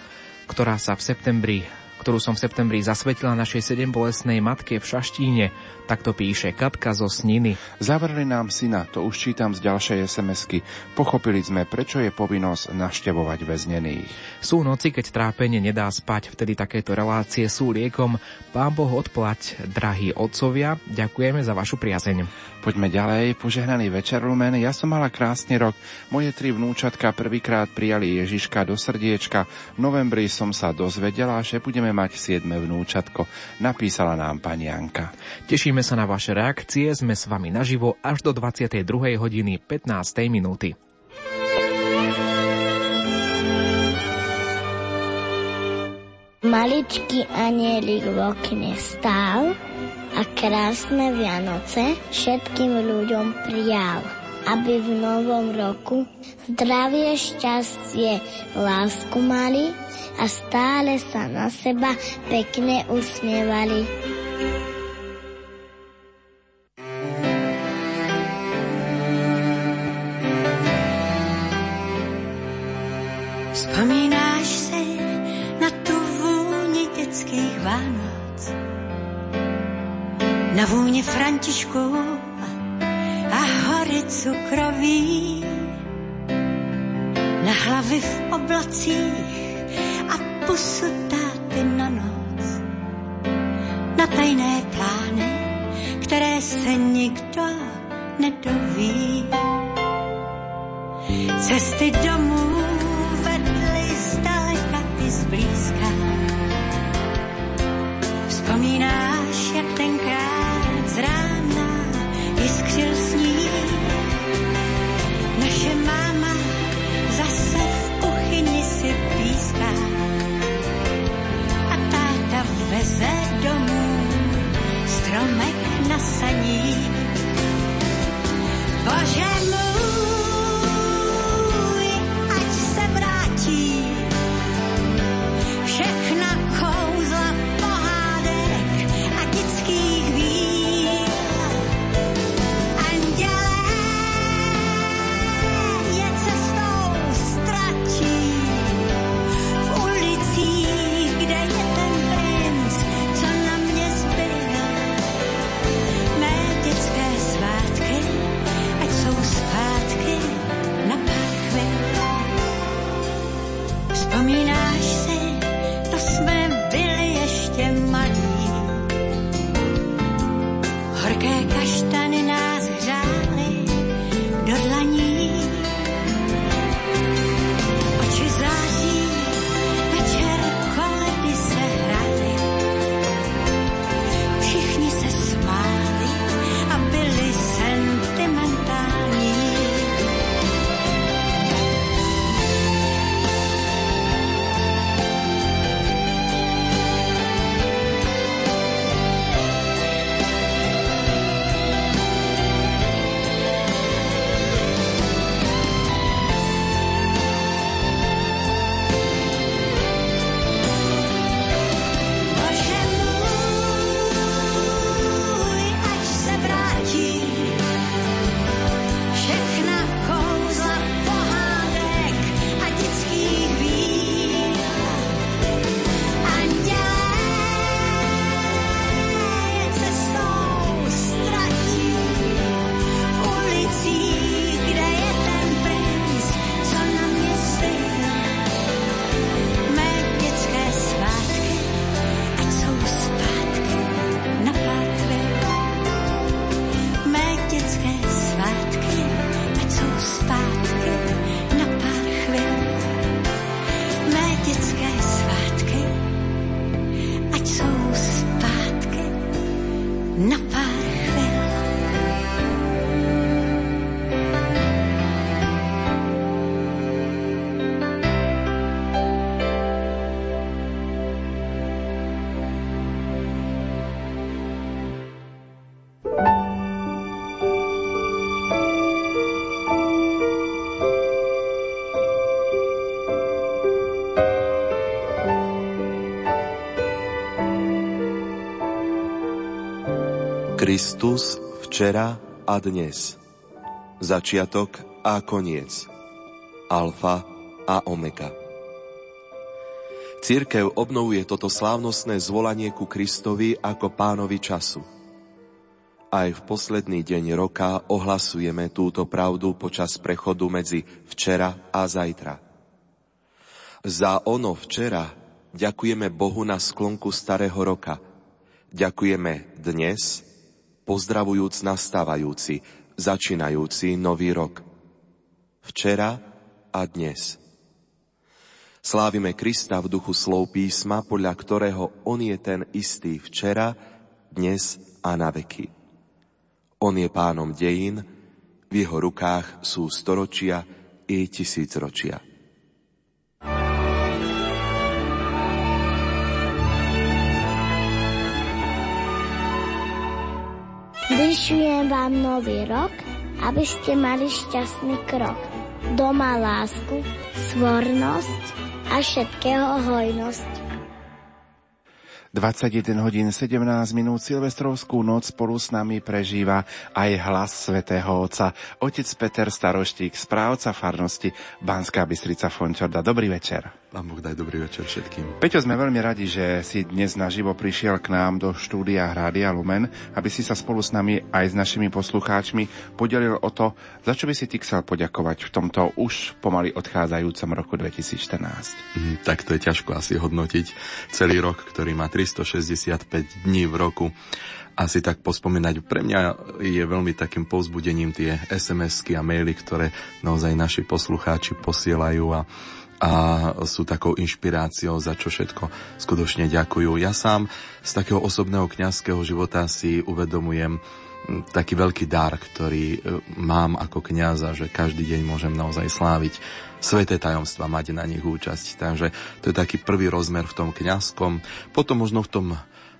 ktorá sa v septembri ktorú som v septembri zasvetila našej sedembolesnej matke v Šaštíne, Takto píše Katka zo Sniny. Zavrli nám syna, to už čítam z ďalšej SMS-ky. Pochopili sme, prečo je povinnosť naštevovať väznených. Sú noci, keď trápenie nedá spať, vtedy takéto relácie sú liekom. Pán Boh odplať, drahí otcovia, ďakujeme za vašu priazeň. Poďme ďalej, požehnaný večer, Lumen. Ja som mala krásny rok. Moje tri vnúčatka prvýkrát prijali Ježiška do srdiečka. V novembri som sa dozvedela, že budeme mať siedme vnúčatko. Napísala nám pani Janka. Teším Tešíme sa na vaše reakcie, sme s vami naživo až do 22. hodiny 15. minúty. Maličký anielik v okne stál a krásne Vianoce všetkým ľuďom prijal, aby v novom roku zdravie, šťastie, lásku mali a stále sa na seba pekne usmievali. Kristus včera a dnes. Začiatok a koniec. Alfa a omega. Církev obnovuje toto slávnostné zvolanie ku Kristovi ako pánovi času. Aj v posledný deň roka ohlasujeme túto pravdu počas prechodu medzi včera a zajtra. Za ono včera ďakujeme Bohu na sklonku starého roka. Ďakujeme dnes, pozdravujúc nastávajúci, začínajúci nový rok. Včera a dnes. Slávime Krista v duchu slov písma, podľa ktorého On je ten istý včera, dnes a na veky. On je pánom dejín, v jeho rukách sú storočia i tisícročia. Vyšujem vám nový rok, aby ste mali šťastný krok. Doma lásku, svornosť a všetkého hojnosť. 21 hodín 17 minút Silvestrovskú noc spolu s nami prežíva aj hlas svätého Otca. Otec Peter Staroštík, správca farnosti Banská Bystrica Fončorda. Dobrý večer. Pán Boh daj dobrý večer všetkým. Peťo, sme veľmi radi, že si dnes naživo prišiel k nám do štúdia Rádia Lumen, aby si sa spolu s nami aj s našimi poslucháčmi podelil o to, za čo by si ty chcel poďakovať v tomto už pomaly odchádzajúcom roku 2014. Mm, tak to je ťažko asi hodnotiť. Celý rok, ktorý má 365 dní v roku, asi tak pospomínať. Pre mňa je veľmi takým povzbudením tie SMS-ky a maily, ktoré naozaj naši poslucháči posielajú a a sú takou inšpiráciou, za čo všetko skutočne ďakujú. Ja sám z takého osobného kňazského života si uvedomujem taký veľký dar, ktorý e, mám ako kňaza, že každý deň môžem naozaj sláviť sveté tajomstva, mať na nich účasť. Takže to je taký prvý rozmer v tom kňazskom. Potom možno v tom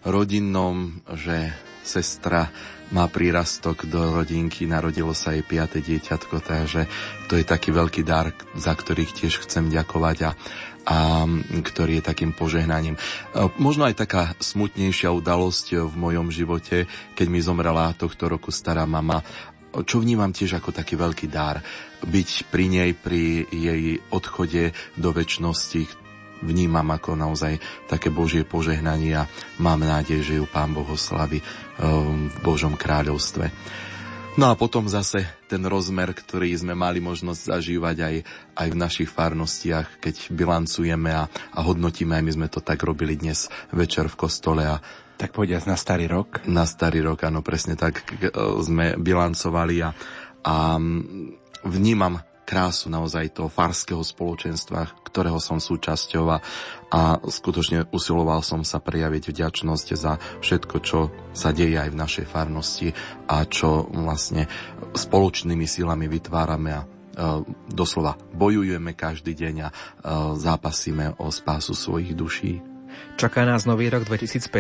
rodinnom, že sestra má prírastok do rodinky, narodilo sa jej piate dieťatko, takže to je taký veľký dar, za ktorých tiež chcem ďakovať a, a ktorý je takým požehnaním. Možno aj taká smutnejšia udalosť v mojom živote, keď mi zomrela tohto roku stará mama, čo vnímam tiež ako taký veľký dar. Byť pri nej, pri jej odchode do väčšnosti, vnímam ako naozaj také Božie požehnanie a mám nádej, že ju Pán Boh oslaví um, v Božom kráľovstve. No a potom zase ten rozmer, ktorý sme mali možnosť zažívať aj, aj v našich farnostiach, keď bilancujeme a, a hodnotíme, aj my sme to tak robili dnes večer v kostole a tak povediať na starý rok? Na starý rok, áno, presne tak sme bilancovali a, a vnímam krásu naozaj toho farského spoločenstva, ktorého som súčasťou a, skutočne usiloval som sa prejaviť vďačnosť za všetko, čo sa deje aj v našej farnosti a čo vlastne spoločnými silami vytvárame a doslova bojujeme každý deň a zápasíme o spásu svojich duší. Čaká nás nový rok 2015,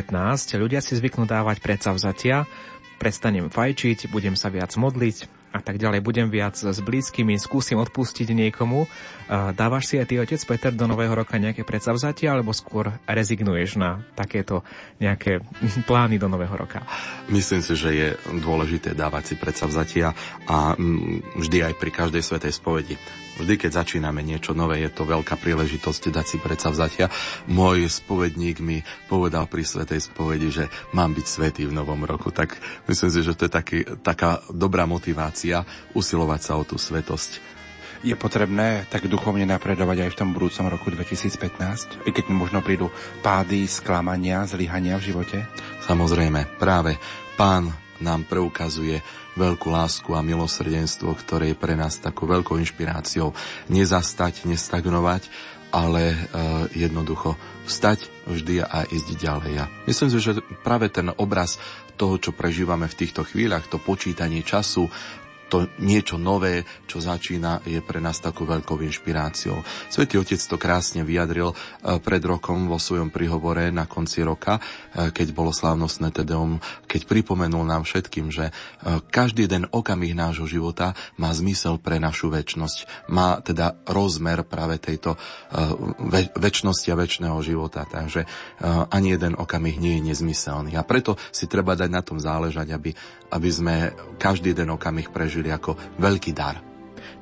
ľudia si zvyknú dávať predsavzatia, prestanem fajčiť, budem sa viac modliť, a tak ďalej. Budem viac s blízkymi, skúsim odpustiť niekomu. Dávaš si aj ty, otec Peter, do nového roka nejaké predsavzatia, alebo skôr rezignuješ na takéto nejaké plány do nového roka? Myslím si, že je dôležité dávať si predsavzatia a mm, vždy aj pri každej svetej spovedi Vždy, keď začíname niečo nové, je to veľká príležitosť dať si vzatia. Môj spovedník mi povedal pri Svetej spovedi, že mám byť svetý v novom roku. Tak myslím si, že to je taký, taká dobrá motivácia usilovať sa o tú svetosť. Je potrebné tak duchovne napredovať aj v tom budúcom roku 2015? I keď možno prídu pády, sklamania, zlyhania v živote? Samozrejme, práve pán nám preukazuje veľkú lásku a milosrdenstvo, ktoré je pre nás takou veľkou inšpiráciou nezastať, nestagnovať, ale e, jednoducho vstať vždy a ísť ďalej. A myslím si, že práve ten obraz toho, čo prežívame v týchto chvíľach, to počítanie času, to niečo nové, čo začína, je pre nás takou veľkou inšpiráciou. Svetý Otec to krásne vyjadril e, pred rokom vo svojom prihovore na konci roka, e, keď bolo slávnostné Tedeum, keď pripomenul nám všetkým, že e, každý jeden okamih nášho života má zmysel pre našu väčnosť. Má teda rozmer práve tejto väčšnosti a väčšného života. Takže ani jeden okamih nie je nezmyselný. A preto si treba dať na tom záležať, aby, aby sme každý jeden okamih prežili prežili ako veľký dar.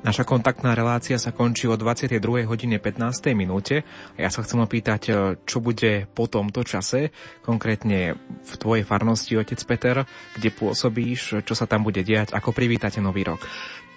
Naša kontaktná relácia sa končí o 22. hodine 15. minúte. Ja sa chcem opýtať, e, čo bude po tomto čase, konkrétne v tvojej farnosti, otec Peter, kde pôsobíš, čo sa tam bude diať, ako privítate nový rok.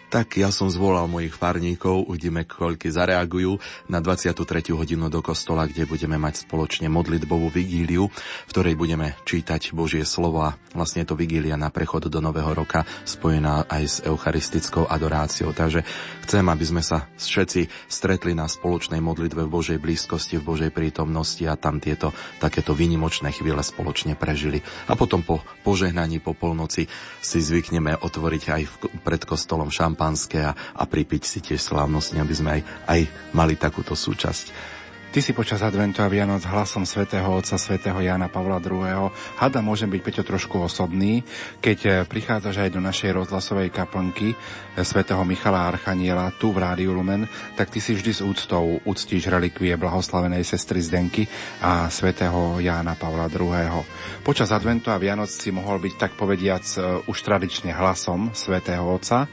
Tak ja som zvolal mojich farníkov, uvidíme, koľky zareagujú na 23. hodinu do kostola, kde budeme mať spoločne modlitbovú vigíliu, v ktorej budeme čítať Božie slova. Vlastne je to vigília na prechod do Nového roka, spojená aj s eucharistickou adoráciou. Takže chcem, aby sme sa všetci stretli na spoločnej modlitbe v Božej blízkosti, v Božej prítomnosti a tam tieto takéto výnimočné chvíle spoločne prežili. A potom po požehnaní po polnoci si zvykneme otvoriť aj pred kostolom šamp šampanské a, a pripiť si tiež slávnostne, aby sme aj, aj mali takúto súčasť. Ty si počas adventu a Vianoc hlasom svätého Otca svätého Jana Pavla II. Hada môžem byť Peťo trošku osobný, keď eh, prichádzaš aj do našej rozhlasovej kaplnky eh, svätého Michala Archaniela tu v Rádiu Lumen, tak ty si vždy s úctou uctíš relikvie blahoslavenej sestry Zdenky a svätého Jána Pavla II. Počas adventu a Vianoc si mohol byť tak povediac eh, už tradične hlasom svätého Otca.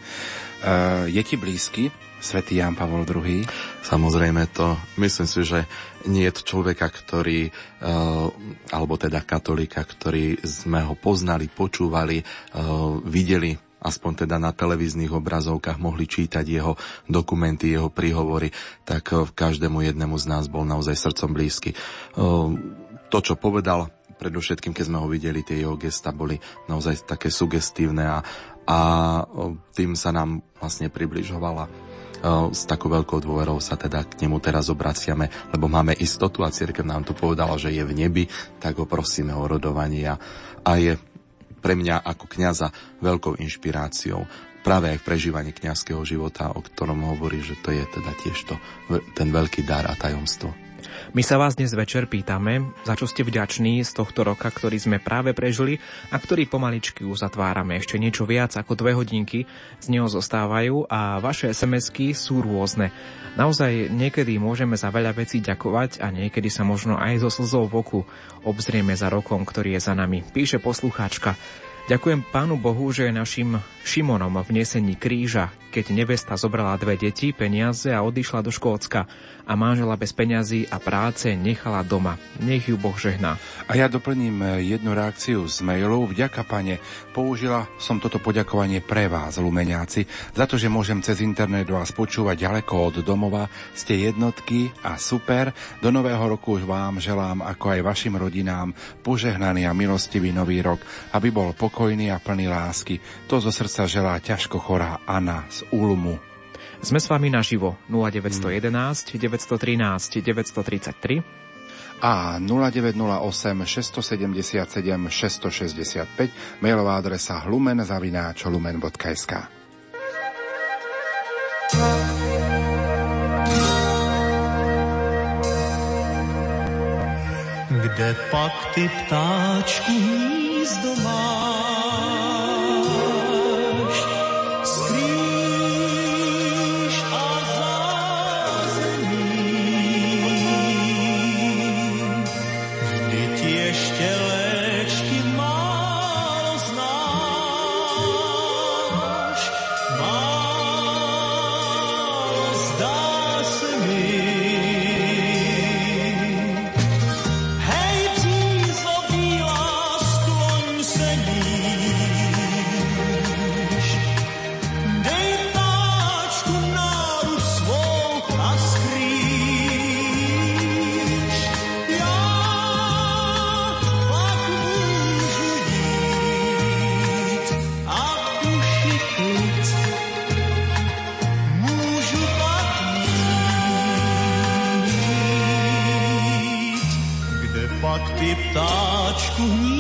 Je ti blízky svätý Ján Pavol II? Samozrejme to, myslím si, že nie je človeka, ktorý, eh, alebo teda katolika, ktorý sme ho poznali, počúvali, eh, videli aspoň teda na televíznych obrazovkách mohli čítať jeho dokumenty, jeho príhovory, tak eh, každému jednému z nás bol naozaj srdcom blízky. To, čo povedal, predovšetkým, keď sme ho videli, tie jeho gesta boli naozaj také sugestívne a, a tým sa nám vlastne približovala s takou veľkou dôverou sa teda k nemu teraz obraciame, lebo máme istotu a cirkev nám tu povedala, že je v nebi, tak ho prosíme o rodovanie a, a je pre mňa ako kňaza veľkou inšpiráciou práve aj v prežívaní kňazského života, o ktorom hovorí, že to je teda tiež to, ten veľký dar a tajomstvo. My sa vás dnes večer pýtame, za čo ste vďační z tohto roka, ktorý sme práve prežili a ktorý pomaličky uzatvárame. Ešte niečo viac ako dve hodinky z neho zostávajú a vaše SMS-ky sú rôzne. Naozaj niekedy môžeme za veľa vecí ďakovať a niekedy sa možno aj zo slzou v oku obzrieme za rokom, ktorý je za nami. Píše poslucháčka. Ďakujem Pánu Bohu, že je našim Šimonom v nesení kríža, keď nevesta zobrala dve deti, peniaze a odišla do Škótska a manžela bez peňazí a práce nechala doma. Nech ju Boh žehná. A ja doplním eh, jednu reakciu z mailu. Vďaka, pane, použila som toto poďakovanie pre vás, lumeniaci, za to, že môžem cez internet vás počúvať ďaleko od domova. Ste jednotky a super. Do nového roku vám želám, ako aj vašim rodinám, požehnaný a milostivý nový rok, aby bol pokojný a plný lásky. To zo srdca želá ťažko chorá Anna z Ulmu. Sme s vami naživo 0911 913 933 a 0908 677 665 mailová adresa lumen.lumen.sk Kde pak ty ptáčku hnízdo máš? Pour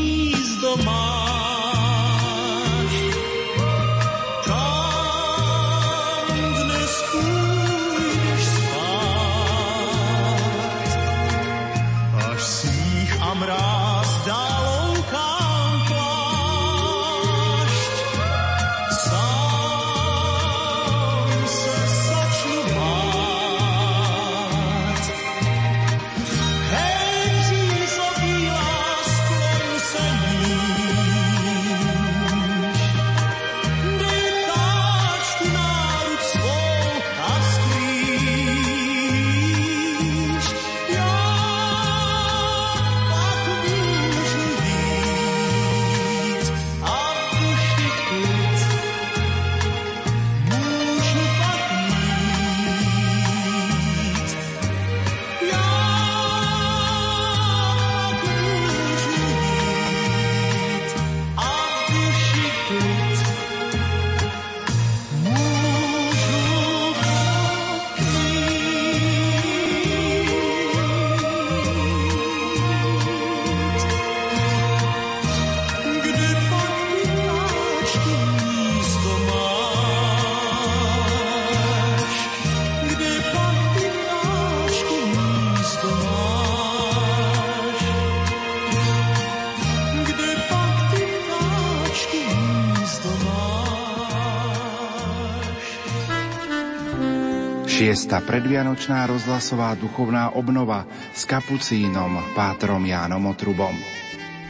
Šiesta predvianočná rozhlasová duchovná obnova s kapucínom Pátrom Jánom Otrubom.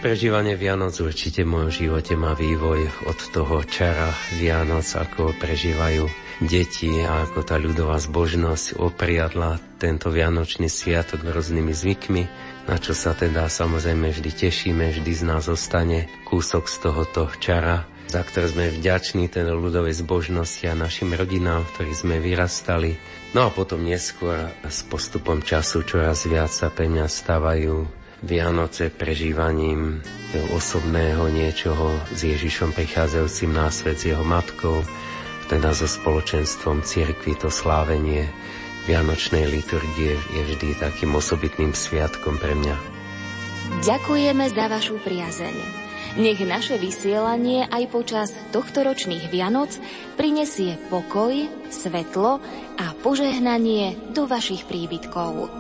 Prežívanie Vianoc určite v mojom živote má vývoj od toho čara Vianoc, ako prežívajú deti a ako tá ľudová zbožnosť opriadla tento Vianočný sviatok rôznymi zvykmi, na čo sa teda samozrejme vždy tešíme, vždy z nás zostane kúsok z tohoto čara, za ktoré sme vďační ten ľudovej zbožnosti a našim rodinám, v ktorých sme vyrastali. No a potom neskôr s postupom času čoraz viac sa pre mňa stávajú Vianoce prežívaním osobného niečoho s Ježišom prichádzajúcim na svet s jeho matkou, teda so spoločenstvom cirkvi to slávenie Vianočnej liturgie je vždy takým osobitným sviatkom pre mňa. Ďakujeme za vašu priazeň. Nech naše vysielanie aj počas tohtoročných Vianoc prinesie pokoj, svetlo a požehnanie do vašich príbytkov.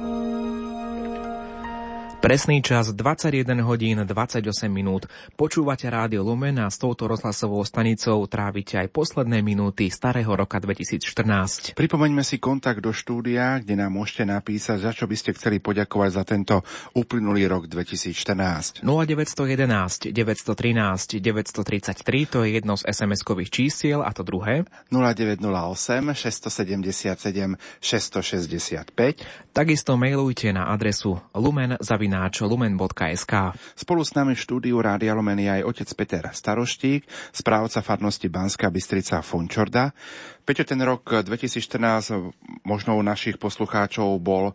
Presný čas 21 hodín 28 minút. Počúvate Rádio Lumen a s touto rozhlasovou stanicou trávite aj posledné minúty starého roka 2014. Pripomeňme si kontakt do štúdia, kde nám môžete napísať, za čo by ste chceli poďakovať za tento uplynulý rok 2014. 0911 913 933 to je jedno z SMS-kových čísiel a to druhé 0908 677 665 Takisto mailujte na adresu lumen.lumen.sk Spolu s nami v štúdiu Rádia Lumen je aj otec Peter Staroštík, správca farnosti Banská Bystrica Fončorda. Peťo, ten rok 2014 možno u našich poslucháčov bol e,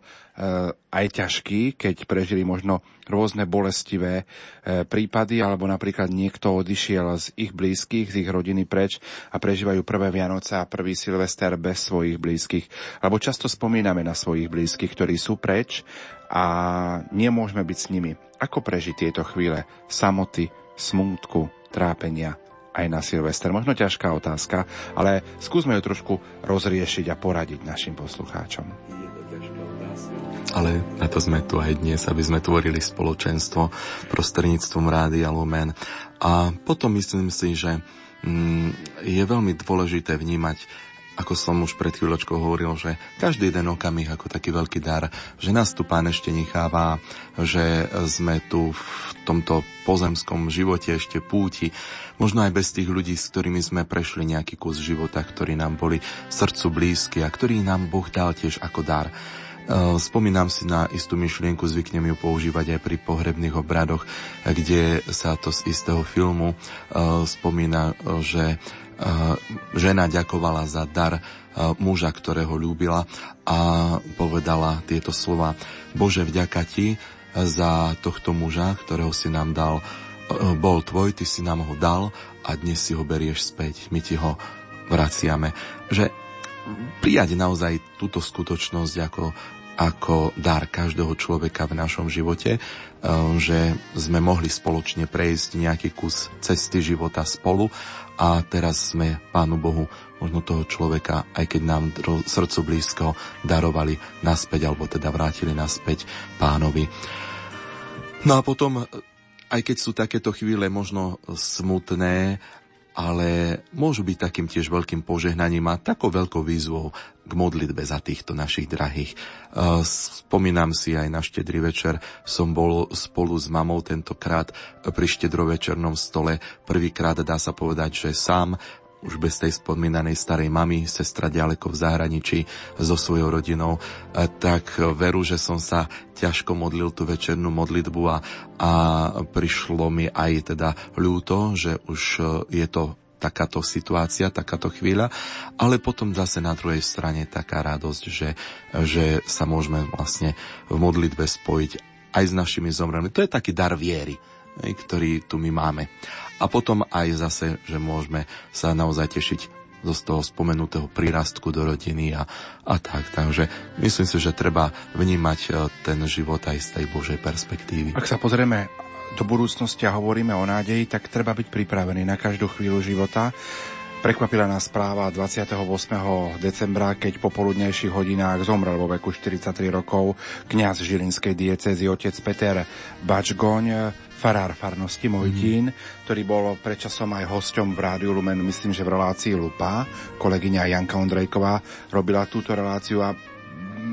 aj ťažký, keď prežili možno rôzne bolestivé e, prípady, alebo napríklad niekto odišiel z ich blízkych, z ich rodiny preč a prežívajú prvé Vianoce a prvý Silvester bez svojich blízkych. Alebo často spomíname na svojich blízkych, ktorí sú preč a nemôžeme byť s nimi. Ako prežiť tieto chvíle samoty, smútku, trápenia aj na Silvester? Možno ťažká otázka, ale skúsme ju trošku rozriešiť a poradiť našim poslucháčom. Ale na to sme tu aj dnes, aby sme tvorili spoločenstvo prostredníctvom Rádia Lumen. A potom myslím si, že mm, je veľmi dôležité vnímať ako som už pred chvíľočkou hovoril, že každý jeden okamih ako taký veľký dar, že nás tu Pán ešte necháva, že sme tu v tomto pozemskom živote ešte púti, možno aj bez tých ľudí, s ktorými sme prešli nejaký kus života, ktorí nám boli srdcu blízky a ktorý nám Boh dal tiež ako dar. Spomínam si na istú myšlienku, zvyknem ju používať aj pri pohrebných obradoch, kde sa to z istého filmu spomína, že žena ďakovala za dar muža, ktorého ľúbila a povedala tieto slova. Bože, vďaka ti za tohto muža, ktorého si nám dal, bol tvoj, ty si nám ho dal a dnes si ho berieš späť, my ti ho vraciame. Že prijať naozaj túto skutočnosť ako ako dar každého človeka v našom živote, že sme mohli spoločne prejsť nejaký kus cesty života spolu a teraz sme Pánu Bohu možno toho človeka, aj keď nám srdcu blízko, darovali naspäť, alebo teda vrátili naspäť pánovi. No a potom, aj keď sú takéto chvíle možno smutné, ale môžu byť takým tiež veľkým požehnaním a takou veľkou výzvou k modlitbe za týchto našich drahých. Spomínam si aj na štedrý večer, som bol spolu s mamou tentokrát pri štedrovečernom stole. Prvýkrát dá sa povedať, že sám už bez tej spomínanej starej mamy, sestra ďaleko v zahraničí so svojou rodinou, tak veru, že som sa ťažko modlil tú večernú modlitbu a, a prišlo mi aj teda ľúto, že už je to takáto situácia, takáto chvíľa, ale potom zase na druhej strane taká radosť, že, že sa môžeme vlastne v modlitbe spojiť aj s našimi zomrelými. To je taký dar viery, ktorý tu my máme. A potom aj zase, že môžeme sa naozaj tešiť z toho spomenutého prírastku do rodiny a, a tak. Takže myslím si, že treba vnímať e, ten život aj z tej Božej perspektívy. Ak sa pozrieme do budúcnosti a hovoríme o nádeji, tak treba byť pripravený na každú chvíľu života. Prekvapila nás správa 28. decembra, keď po poludnejších hodinách zomrel vo veku 43 rokov kňaz žilinskej diecezy otec Peter Bačgoň farár farnosti Mojtín, mm. ktorý bol predčasom aj hosťom v Rádiu Lumen, myslím, že v relácii Lupa. Kolegyňa Janka Ondrejková robila túto reláciu a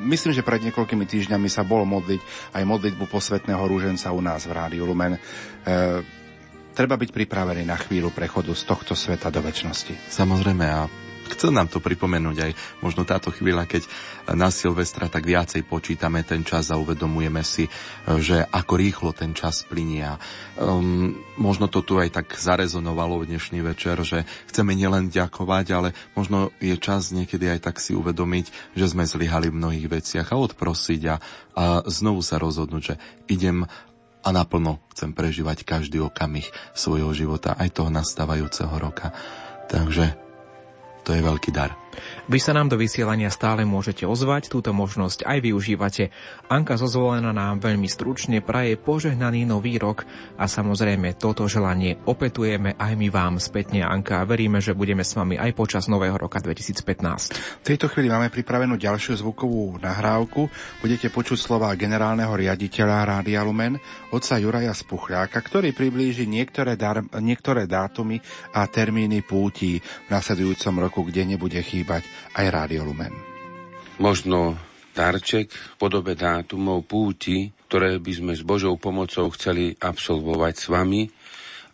myslím, že pred niekoľkými týždňami sa bol modliť aj modlitbu posvetného rúženca u nás v Rádiu Lumen. E, treba byť pripravený na chvíľu prechodu z tohto sveta do väčšnosti. Samozrejme a Chcem nám to pripomenúť aj možno táto chvíľa, keď na Silvestra tak viacej počítame ten čas a uvedomujeme si, že ako rýchlo ten čas plinie. Um, možno to tu aj tak zarezonovalo v dnešný večer, že chceme nielen ďakovať, ale možno je čas niekedy aj tak si uvedomiť, že sme zlyhali v mnohých veciach a odprosiť a, a znovu sa rozhodnúť, že idem a naplno chcem prežívať každý okamih svojho života, aj toho nastávajúceho roka. Takže to je veľký dar. Vy sa nám do vysielania stále môžete ozvať, túto možnosť aj využívate. Anka zozvolená nám veľmi stručne praje požehnaný nový rok a samozrejme toto želanie opetujeme aj my vám spätne, Anka, a veríme, že budeme s vami aj počas nového roka 2015. V tejto chvíli máme pripravenú ďalšiu zvukovú nahrávku. Budete počuť slova generálneho riaditeľa Rádia Lumen, otca Juraja Spuchľáka, ktorý priblíži niektoré, dar, niektoré dátumy a termíny pútí v nasledujúcom roku, kde nebude chýbať aj Rádio Lumen. Možno darček v podobe dátumov púti, ktoré by sme s Božou pomocou chceli absolvovať s vami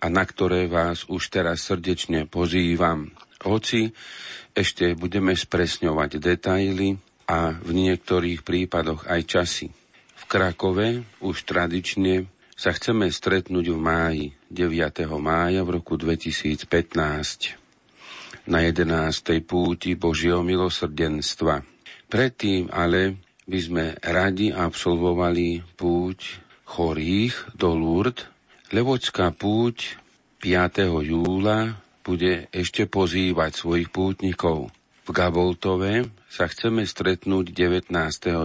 a na ktoré vás už teraz srdečne pozývam. Hoci ešte budeme spresňovať detaily a v niektorých prípadoch aj časy. V Krakove už tradične sa chceme stretnúť v máji, 9. mája v roku 2015 na 11. púti Božieho milosrdenstva. Predtým ale by sme radi absolvovali púť chorých do Lourdes. Levočská púť 5. júla bude ešte pozývať svojich pútnikov. V Gaboltove sa chceme stretnúť 19.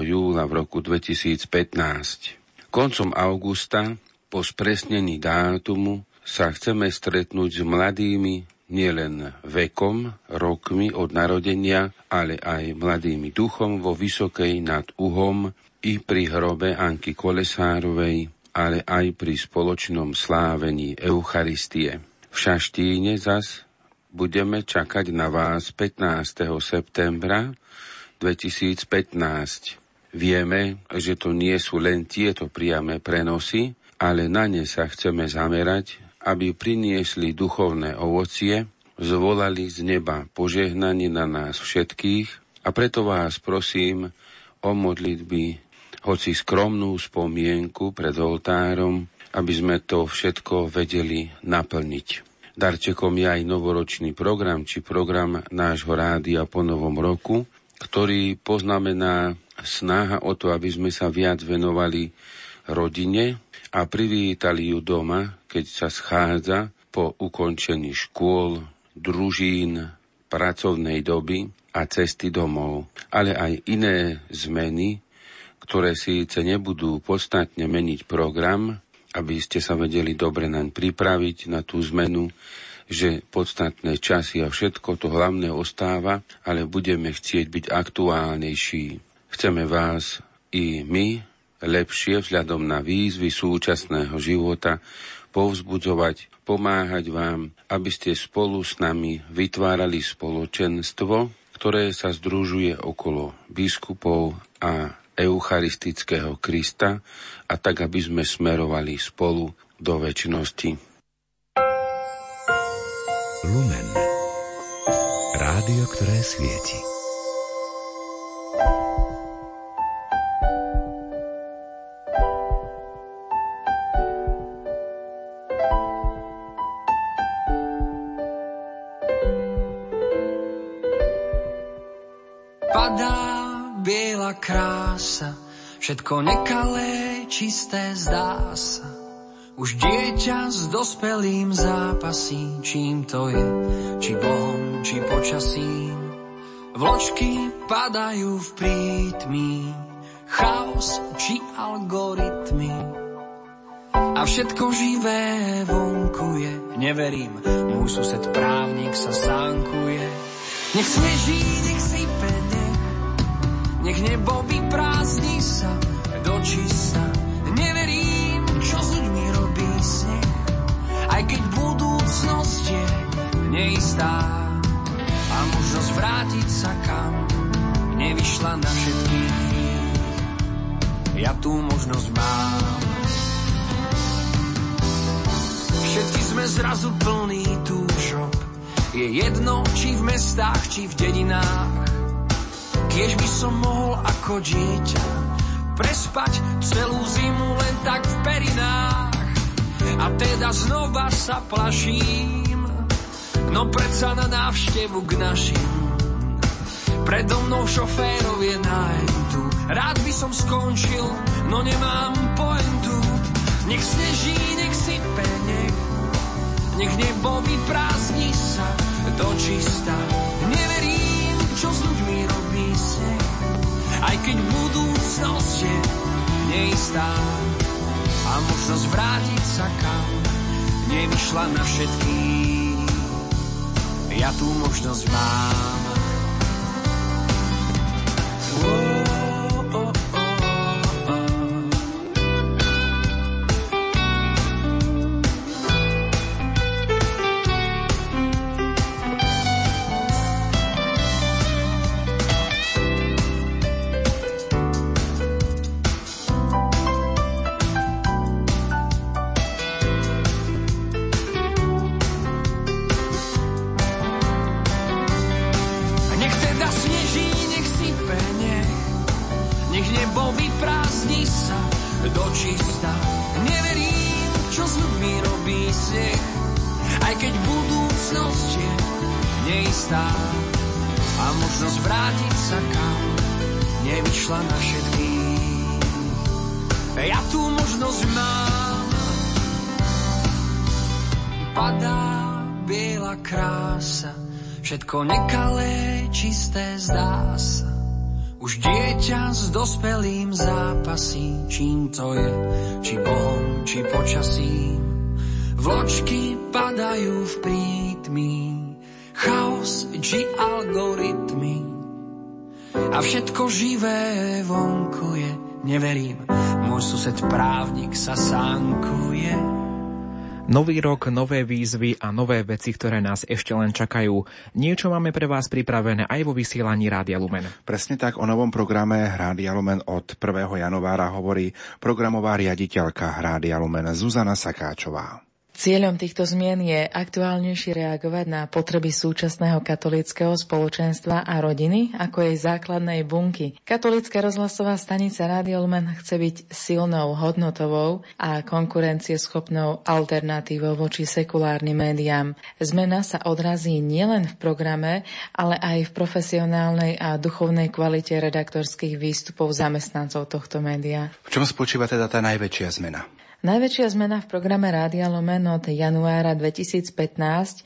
júla v roku 2015. Koncom augusta po spresnení dátumu sa chceme stretnúť s mladými nielen vekom, rokmi od narodenia, ale aj mladými duchom vo Vysokej nad Uhom i pri hrobe Anky Kolesárovej, ale aj pri spoločnom slávení Eucharistie. V Šaštíne zas budeme čakať na vás 15. septembra 2015. Vieme, že to nie sú len tieto priame prenosy, ale na ne sa chceme zamerať aby priniesli duchovné ovocie, zvolali z neba požehnanie na nás všetkých a preto vás prosím o modlitby, hoci skromnú spomienku pred oltárom, aby sme to všetko vedeli naplniť. Darčekom je aj novoročný program, či program nášho rádia po novom roku, ktorý poznamená snaha o to, aby sme sa viac venovali rodine, a privítali ju doma, keď sa schádza po ukončení škôl, družín, pracovnej doby a cesty domov, ale aj iné zmeny, ktoré síce nebudú podstatne meniť program, aby ste sa vedeli dobre naň pripraviť na tú zmenu, že podstatné časy a všetko to hlavné ostáva, ale budeme chcieť byť aktuálnejší. Chceme vás i my lepšie vzhľadom na výzvy súčasného života povzbudzovať, pomáhať vám, aby ste spolu s nami vytvárali spoločenstvo, ktoré sa združuje okolo biskupov a eucharistického Krista a tak, aby sme smerovali spolu do väčšnosti. Lumen. Rádio, ktoré svieti. Všetko nekalé, čisté zdá sa. Už dieťa s dospelým zápasí, čím to je, či Bohom, či počasím. Vločky padajú v prítmi, chaos či algoritmy. A všetko živé vonkuje, neverím, môj sused právnik sa sánkuje. Nech sneží, nech nebo vyprázdni sa do čista. Neverím, čo s ľuďmi robí sneh, aj keď budúcnosť je neistá. A možnosť vrátiť sa kam nevyšla na všetkých. Ja tú možnosť mám. Všetci sme zrazu plní túžob. Je jedno, či v mestách, či v dedinách. Kiež by som mohol ako dieťa prespať celú zimu len tak v perinách. A teda znova sa plaším, no predsa na návštevu k našim. Predo mnou šoférov je nájdu. Rád by som skončil, no nemám pointu. Nech sneží, nech sype, nech, nech nebo vyprázdni sa do čista. Neverím, čo s ľuďmi robí sneh, aj keď budúcnosť je neistá. A možnosť vrátiť sa kam nevyšla na všetkých. Ja tú možnosť mám. Nech Všetko nekalé, čisté zdá sa. Už dieťa s dospelým zápasí, čím to je, či Bohom, či počasím. Vločky padajú v prítmi, chaos či algoritmy. A všetko živé vonku je, neverím, môj sused právnik sa sánkuje. Nový rok, nové výzvy a nové veci, ktoré nás ešte len čakajú. Niečo máme pre vás pripravené aj vo vysielaní Rádia Lumen. Presne tak o novom programe Rádia Lumen od 1. januára hovorí programová riaditeľka Rádia Lumen Zuzana Sakáčová. Cieľom týchto zmien je aktuálnejšie reagovať na potreby súčasného katolického spoločenstva a rodiny ako jej základnej bunky. Katolická rozhlasová stanica Radio Lumen chce byť silnou, hodnotovou a konkurencieschopnou alternatívou voči sekulárnym médiám. Zmena sa odrazí nielen v programe, ale aj v profesionálnej a duchovnej kvalite redaktorských výstupov zamestnancov tohto média. V čom spočíva teda tá najväčšia zmena? Najväčšia zmena v programe Rádia Lumen od januára 2015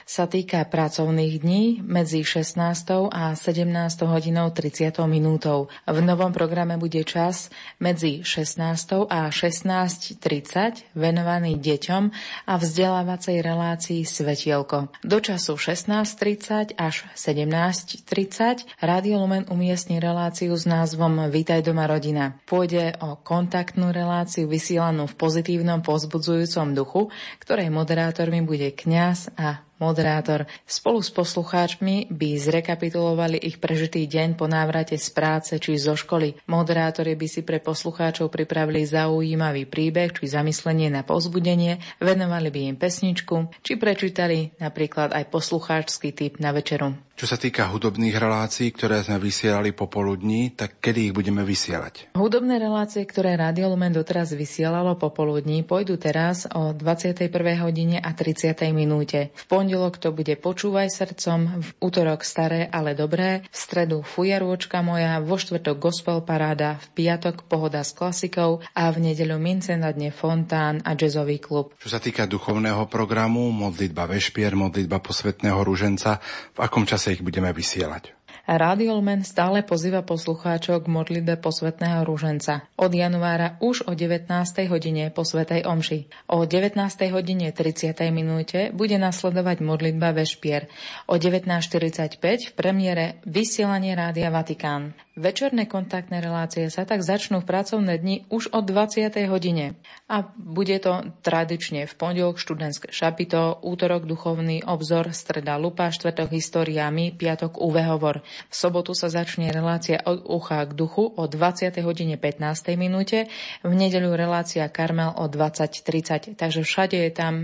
sa týka pracovných dní medzi 16. a 17. hodinou 30 minútou. V novom programe bude čas medzi 16. a 16.30 venovaný deťom a vzdelávacej relácii Svetielko. Do času 16.30 až 17.30 Rádio Lumen umiestni reláciu s názvom Vítaj doma rodina. Pôjde o kontaktnú reláciu vysielanú v pozitívnom pozitívnom pozbudzujúcom duchu, ktorej moderátormi bude kňaz a moderátor. Spolu s poslucháčmi by zrekapitulovali ich prežitý deň po návrate z práce či zo školy. Moderátori by si pre poslucháčov pripravili zaujímavý príbeh či zamyslenie na pozbudenie, venovali by im pesničku či prečítali napríklad aj poslucháčsky typ na večeru. Čo sa týka hudobných relácií, ktoré sme vysielali popoludní, tak kedy ich budeme vysielať? Hudobné relácie, ktoré Radio Lumen doteraz vysielalo popoludní, pôjdu teraz o 21. hodine a 30. minúte. V pondelok to bude Počúvaj srdcom, v útorok Staré, ale dobré, v stredu Fujarôčka moja, vo štvrtok Gospel paráda, v piatok Pohoda s klasikou a v nedeľu Mince na dne Fontán a jazzový klub. Čo sa týka duchovného programu, modlitba Vešpier, modlitba posvetného ruženca, v akom čase čase ich budeme vysielať. Rádio Lumen stále pozýva poslucháčov k modlitbe posvetného rúženca. Od januára už o 19. hodine po Svetej Omši. O 19. hodine 30. minúte bude nasledovať modlitba Vešpier. O 19.45 v premiére vysielanie Rádia Vatikán. Večerné kontaktné relácie sa tak začnú v pracovné dni už od 20. hodine. A bude to tradične v pondelok študentské šapito, útorok duchovný obzor, streda lupa, štvrtok história my, piatok UV hovor. V sobotu sa začne relácia od ucha k duchu o 20. hodine 15. minúte, v nedeľu relácia Karmel o 20.30, takže všade je tam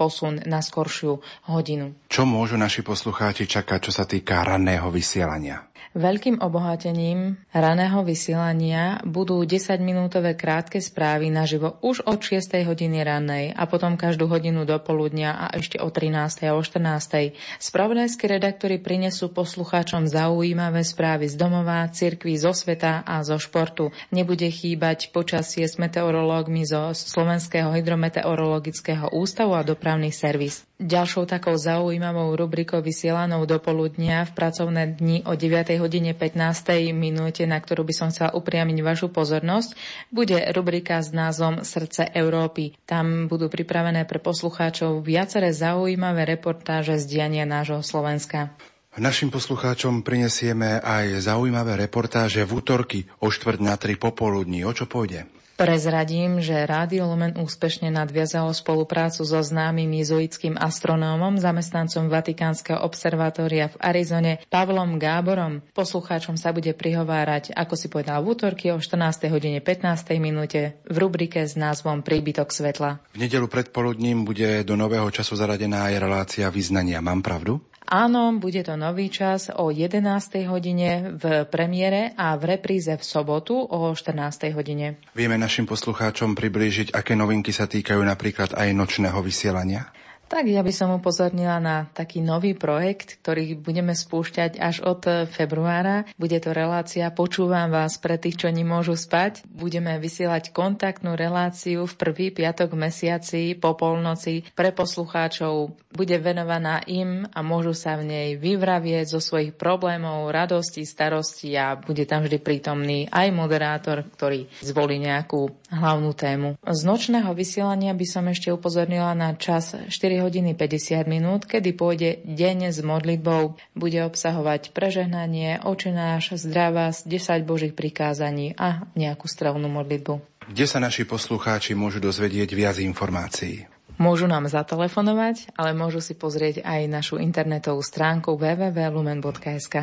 posun na skoršiu hodinu. Čo môžu naši poslucháči čakať, čo sa týka ranného vysielania? Veľkým obohatením raného vysielania budú 10-minútové krátke správy naživo už od 6. hodiny rannej a potom každú hodinu do poludnia a ešte o 13. a o 14. Spravodajské redaktory prinesú poslucháčom zaujímavé správy z domova, cirkví, zo sveta a zo športu. Nebude chýbať počasie s meteorológmi zo Slovenského hydrometeorologického ústavu a dopravný servis. Ďalšou takou zaujímavou rubrikou vysielanou do poludnia v pracovné dni o 9. hodine 15. minúte, na ktorú by som chcela upriamiť vašu pozornosť, bude rubrika s názvom Srdce Európy. Tam budú pripravené pre poslucháčov viaceré zaujímavé reportáže z diania nášho Slovenska. Našim poslucháčom prinesieme aj zaujímavé reportáže v útorky o štvrť na tri popoludní. O čo pôjde? Prezradím, že Rádio Lumen úspešne nadviazalo spoluprácu so známym jezuitským astronómom, zamestnancom Vatikánskeho observatória v Arizone, Pavlom Gáborom. Poslucháčom sa bude prihovárať, ako si povedal v útorky o 14. hodine 15. minúte v rubrike s názvom Príbytok svetla. V nedelu predpoludním bude do nového času zaradená aj relácia vyznania. Mám pravdu? Áno, bude to nový čas o 11. hodine v premiére a v repríze v sobotu o 14. hodine. Vieme našim poslucháčom priblížiť, aké novinky sa týkajú napríklad aj nočného vysielania? Tak ja by som upozornila na taký nový projekt, ktorý budeme spúšťať až od februára. Bude to relácia Počúvam vás pre tých, čo nemôžu spať. Budeme vysielať kontaktnú reláciu v prvý piatok mesiaci po polnoci pre poslucháčov. Bude venovaná im a môžu sa v nej vyvravieť zo svojich problémov, radosti, starosti a bude tam vždy prítomný aj moderátor, ktorý zvolí nejakú hlavnú tému. Z nočného vysielania by som ešte upozornila na čas 4 hodiny 50 minút, kedy pôjde deň s modlitbou. Bude obsahovať prežehnanie, očenáš, zdravá, 10 božích prikázaní a nejakú strelnú modlitbu. Kde sa naši poslucháči môžu dozvedieť viac informácií? Môžu nám zatelefonovať, ale môžu si pozrieť aj našu internetovú stránku www.lumen.sk.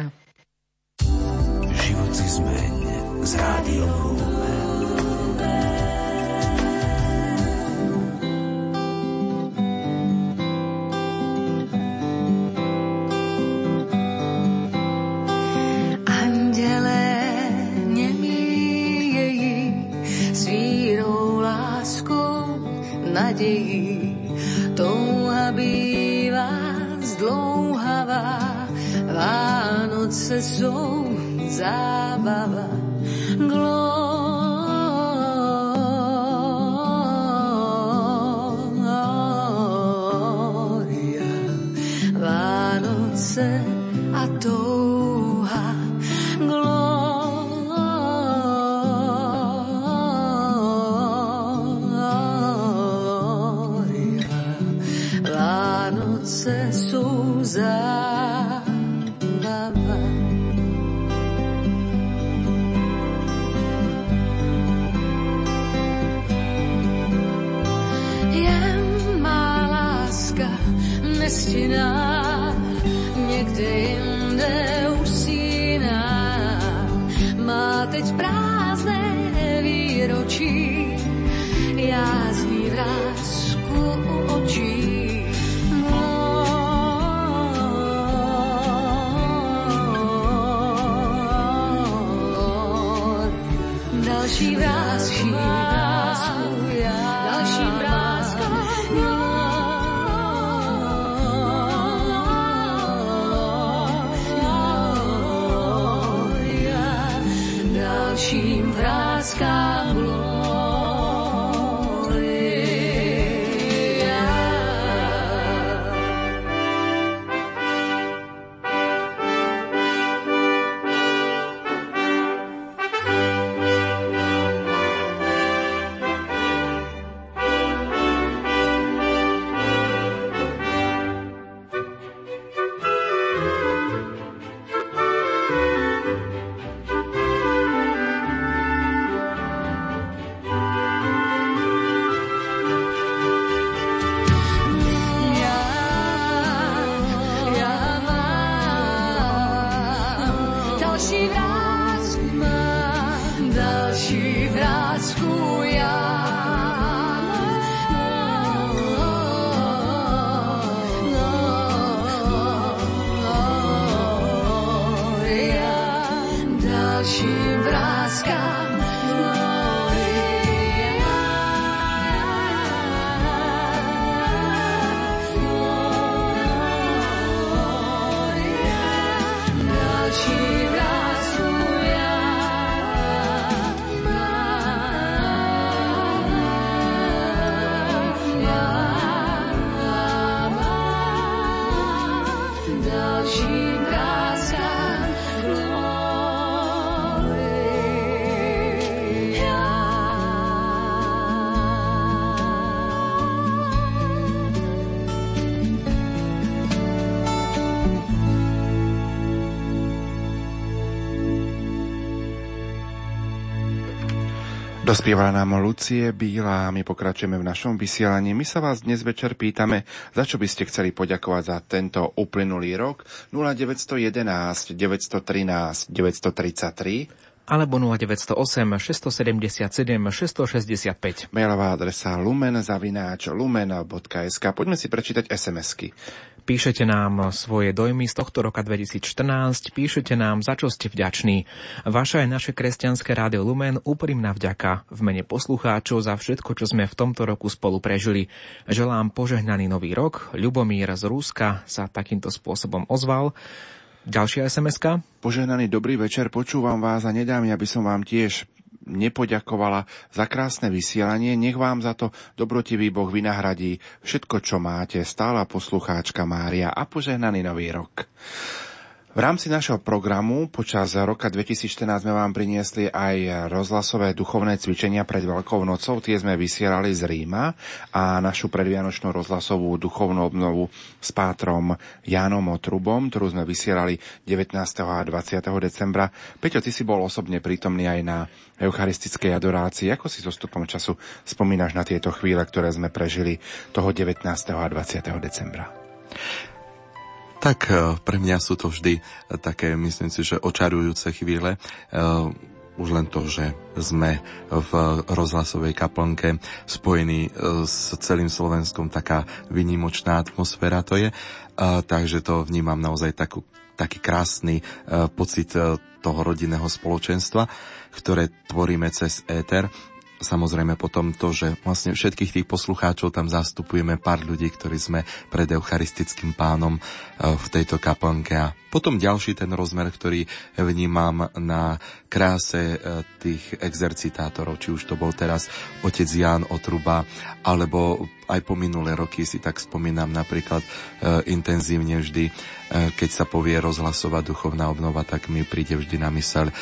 Život si zmeň s rádiom nádejí. Touha býva zdlouhavá, Vánoce sú zábava. Vianoce Dospievala nám Lucie Bílá, my pokračujeme v našom vysielaní. My sa vás dnes večer pýtame, za čo by ste chceli poďakovať za tento uplynulý rok 0911 913 933 alebo 0908 677 665. Mailová adresa lumen zavináč lumen.sk. Poďme si prečítať SMS-ky. Píšete nám svoje dojmy z tohto roka 2014, píšete nám, za čo ste vďační. Vaša je naše kresťanské rádio Lumen úprimná vďaka v mene poslucháčov za všetko, čo sme v tomto roku spolu prežili. Želám požehnaný nový rok. Ľubomír z Rúska sa takýmto spôsobom ozval. Ďalšia SMS-ka. Požehnaný dobrý večer, počúvam vás a nedá mi, aby som vám tiež nepoďakovala za krásne vysielanie. Nech vám za to dobrotivý Boh vynahradí všetko, čo máte. Stála poslucháčka Mária a požehnaný nový rok. V rámci našeho programu počas roka 2014 sme vám priniesli aj rozhlasové duchovné cvičenia pred Veľkou nocou. Tie sme vysielali z Ríma a našu predvianočnú rozhlasovú duchovnú obnovu s pátrom Jánom Otrubom, ktorú sme vysielali 19. a 20. decembra. Peťo, ty si bol osobne prítomný aj na eucharistickej adorácii. Ako si so stupom času spomínaš na tieto chvíle, ktoré sme prežili toho 19. a 20. decembra? Tak e, pre mňa sú to vždy také, myslím si, že očarujúce chvíle. E, už len to, že sme v rozhlasovej kaplnke spojení e, s celým Slovenskom, taká vynimočná atmosféra to je. Takže to vnímam naozaj takú, taký krásny pocit toho rodinného spoločenstva, ktoré tvoríme cez éter samozrejme potom to, že vlastne všetkých tých poslucháčov tam zastupujeme pár ľudí, ktorí sme pred eucharistickým pánom v tejto kaplnke. A potom ďalší ten rozmer, ktorý vnímam na kráse tých exercitátorov, či už to bol teraz otec Ján Otruba, alebo aj po minulé roky si tak spomínam napríklad e, intenzívne vždy, e, keď sa povie rozhlasová duchovná obnova, tak mi príde vždy na mysel e,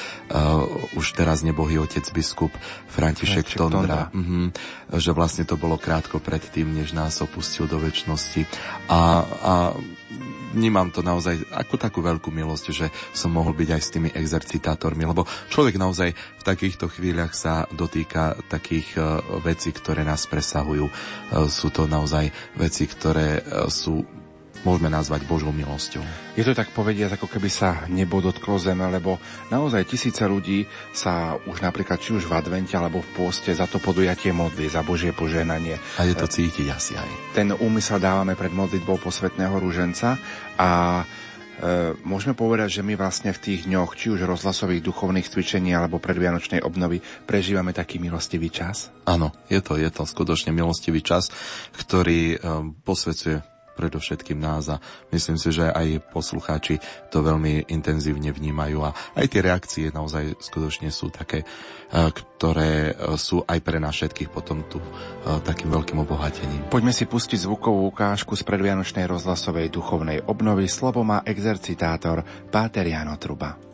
už teraz nebohý otec biskup František, František Tondra, Tondra. Mhm, že vlastne to bolo krátko pred tým, než nás opustil do väčšnosti. A, a vnímam to naozaj ako takú veľkú milosť, že som mohol byť aj s tými exercitátormi, lebo človek naozaj v takýchto chvíľach sa dotýka takých e, vecí, ktoré nás presahujú. E, sú to naozaj veci, ktoré e, sú môžeme nazvať Božou milosťou. Je to tak povediať, ako keby sa nebo dotklo zeme, lebo naozaj tisíce ľudí sa už napríklad či už v advente alebo v pôste za to podujatie modli, za Božie poženanie. A je to cítiť asi aj. Ten úmysel dávame pred modlitbou posvetného rúženca a E, môžeme povedať, že my vlastne v tých dňoch, či už rozhlasových duchovných cvičení alebo predvianočnej obnovy, prežívame taký milostivý čas? Áno, je to, je to skutočne milostivý čas, ktorý e, predovšetkým nás a myslím si, že aj poslucháči to veľmi intenzívne vnímajú a aj tie reakcie naozaj skutočne sú také, e, ktoré e, sú aj pre nás všetkých potom tu e, takým veľkým obohatením. Poďme si pustiť zvukovú ukážku z predvianočnej rozhlasovej duchovnej obnovy. Slovo má exercitátor Páter Jano Truba.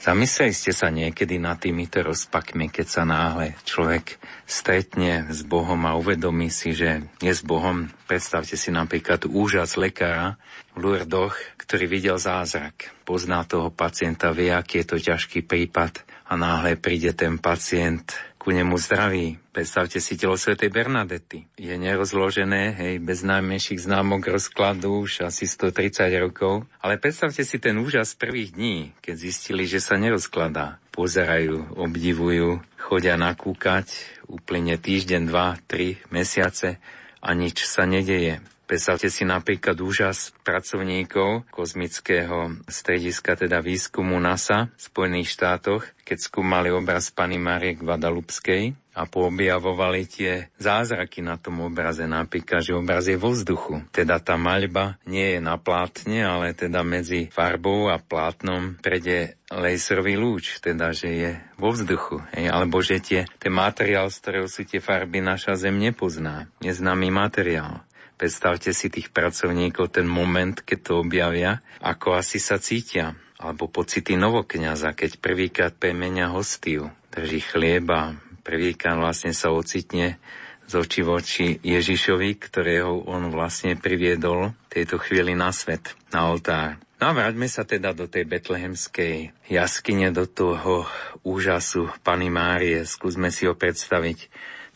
Zamysleli ste sa niekedy nad týmito rozpakmi, keď sa náhle človek stretne s Bohom a uvedomí si, že je s Bohom. Predstavte si napríklad úžas lekára v Lurdoch, ktorý videl zázrak. Pozná toho pacienta, vie, aký je to ťažký prípad a náhle príde ten pacient ku nemu zdraví. Predstavte si telo svätej Bernadety. Je nerozložené, hej, bez najmenších známok rozkladu už asi 130 rokov. Ale predstavte si ten úžas prvých dní, keď zistili, že sa nerozkladá. Pozerajú, obdivujú, chodia nakúkať, uplyne týždeň, dva, tri mesiace a nič sa nedeje. Predstavte si napríklad úžas pracovníkov kozmického strediska, teda výskumu NASA v Spojených štátoch, keď skúmali obraz Pany Márie Guadalupskej a poobjavovali tie zázraky na tom obraze. Napríklad, že obraz je vo vzduchu. Teda tá maľba nie je na plátne, ale teda medzi farbou a plátnom prede laserový lúč, teda že je vo vzduchu. Hej, alebo že tie, ten materiál, z ktorého sú tie farby, naša Zem nepozná. Neznámy materiál. Predstavte si tých pracovníkov ten moment, keď to objavia, ako asi sa cítia. Alebo pocity novokňaza, keď prvýkrát premenia hostiu, drží chlieba, prvýkrát vlastne sa ocitne z oči voči Ježišovi, ktorého on vlastne priviedol tejto chvíli na svet, na oltár. No a vráťme sa teda do tej betlehemskej jaskyne, do toho úžasu Pany Márie. Skúsme si ho predstaviť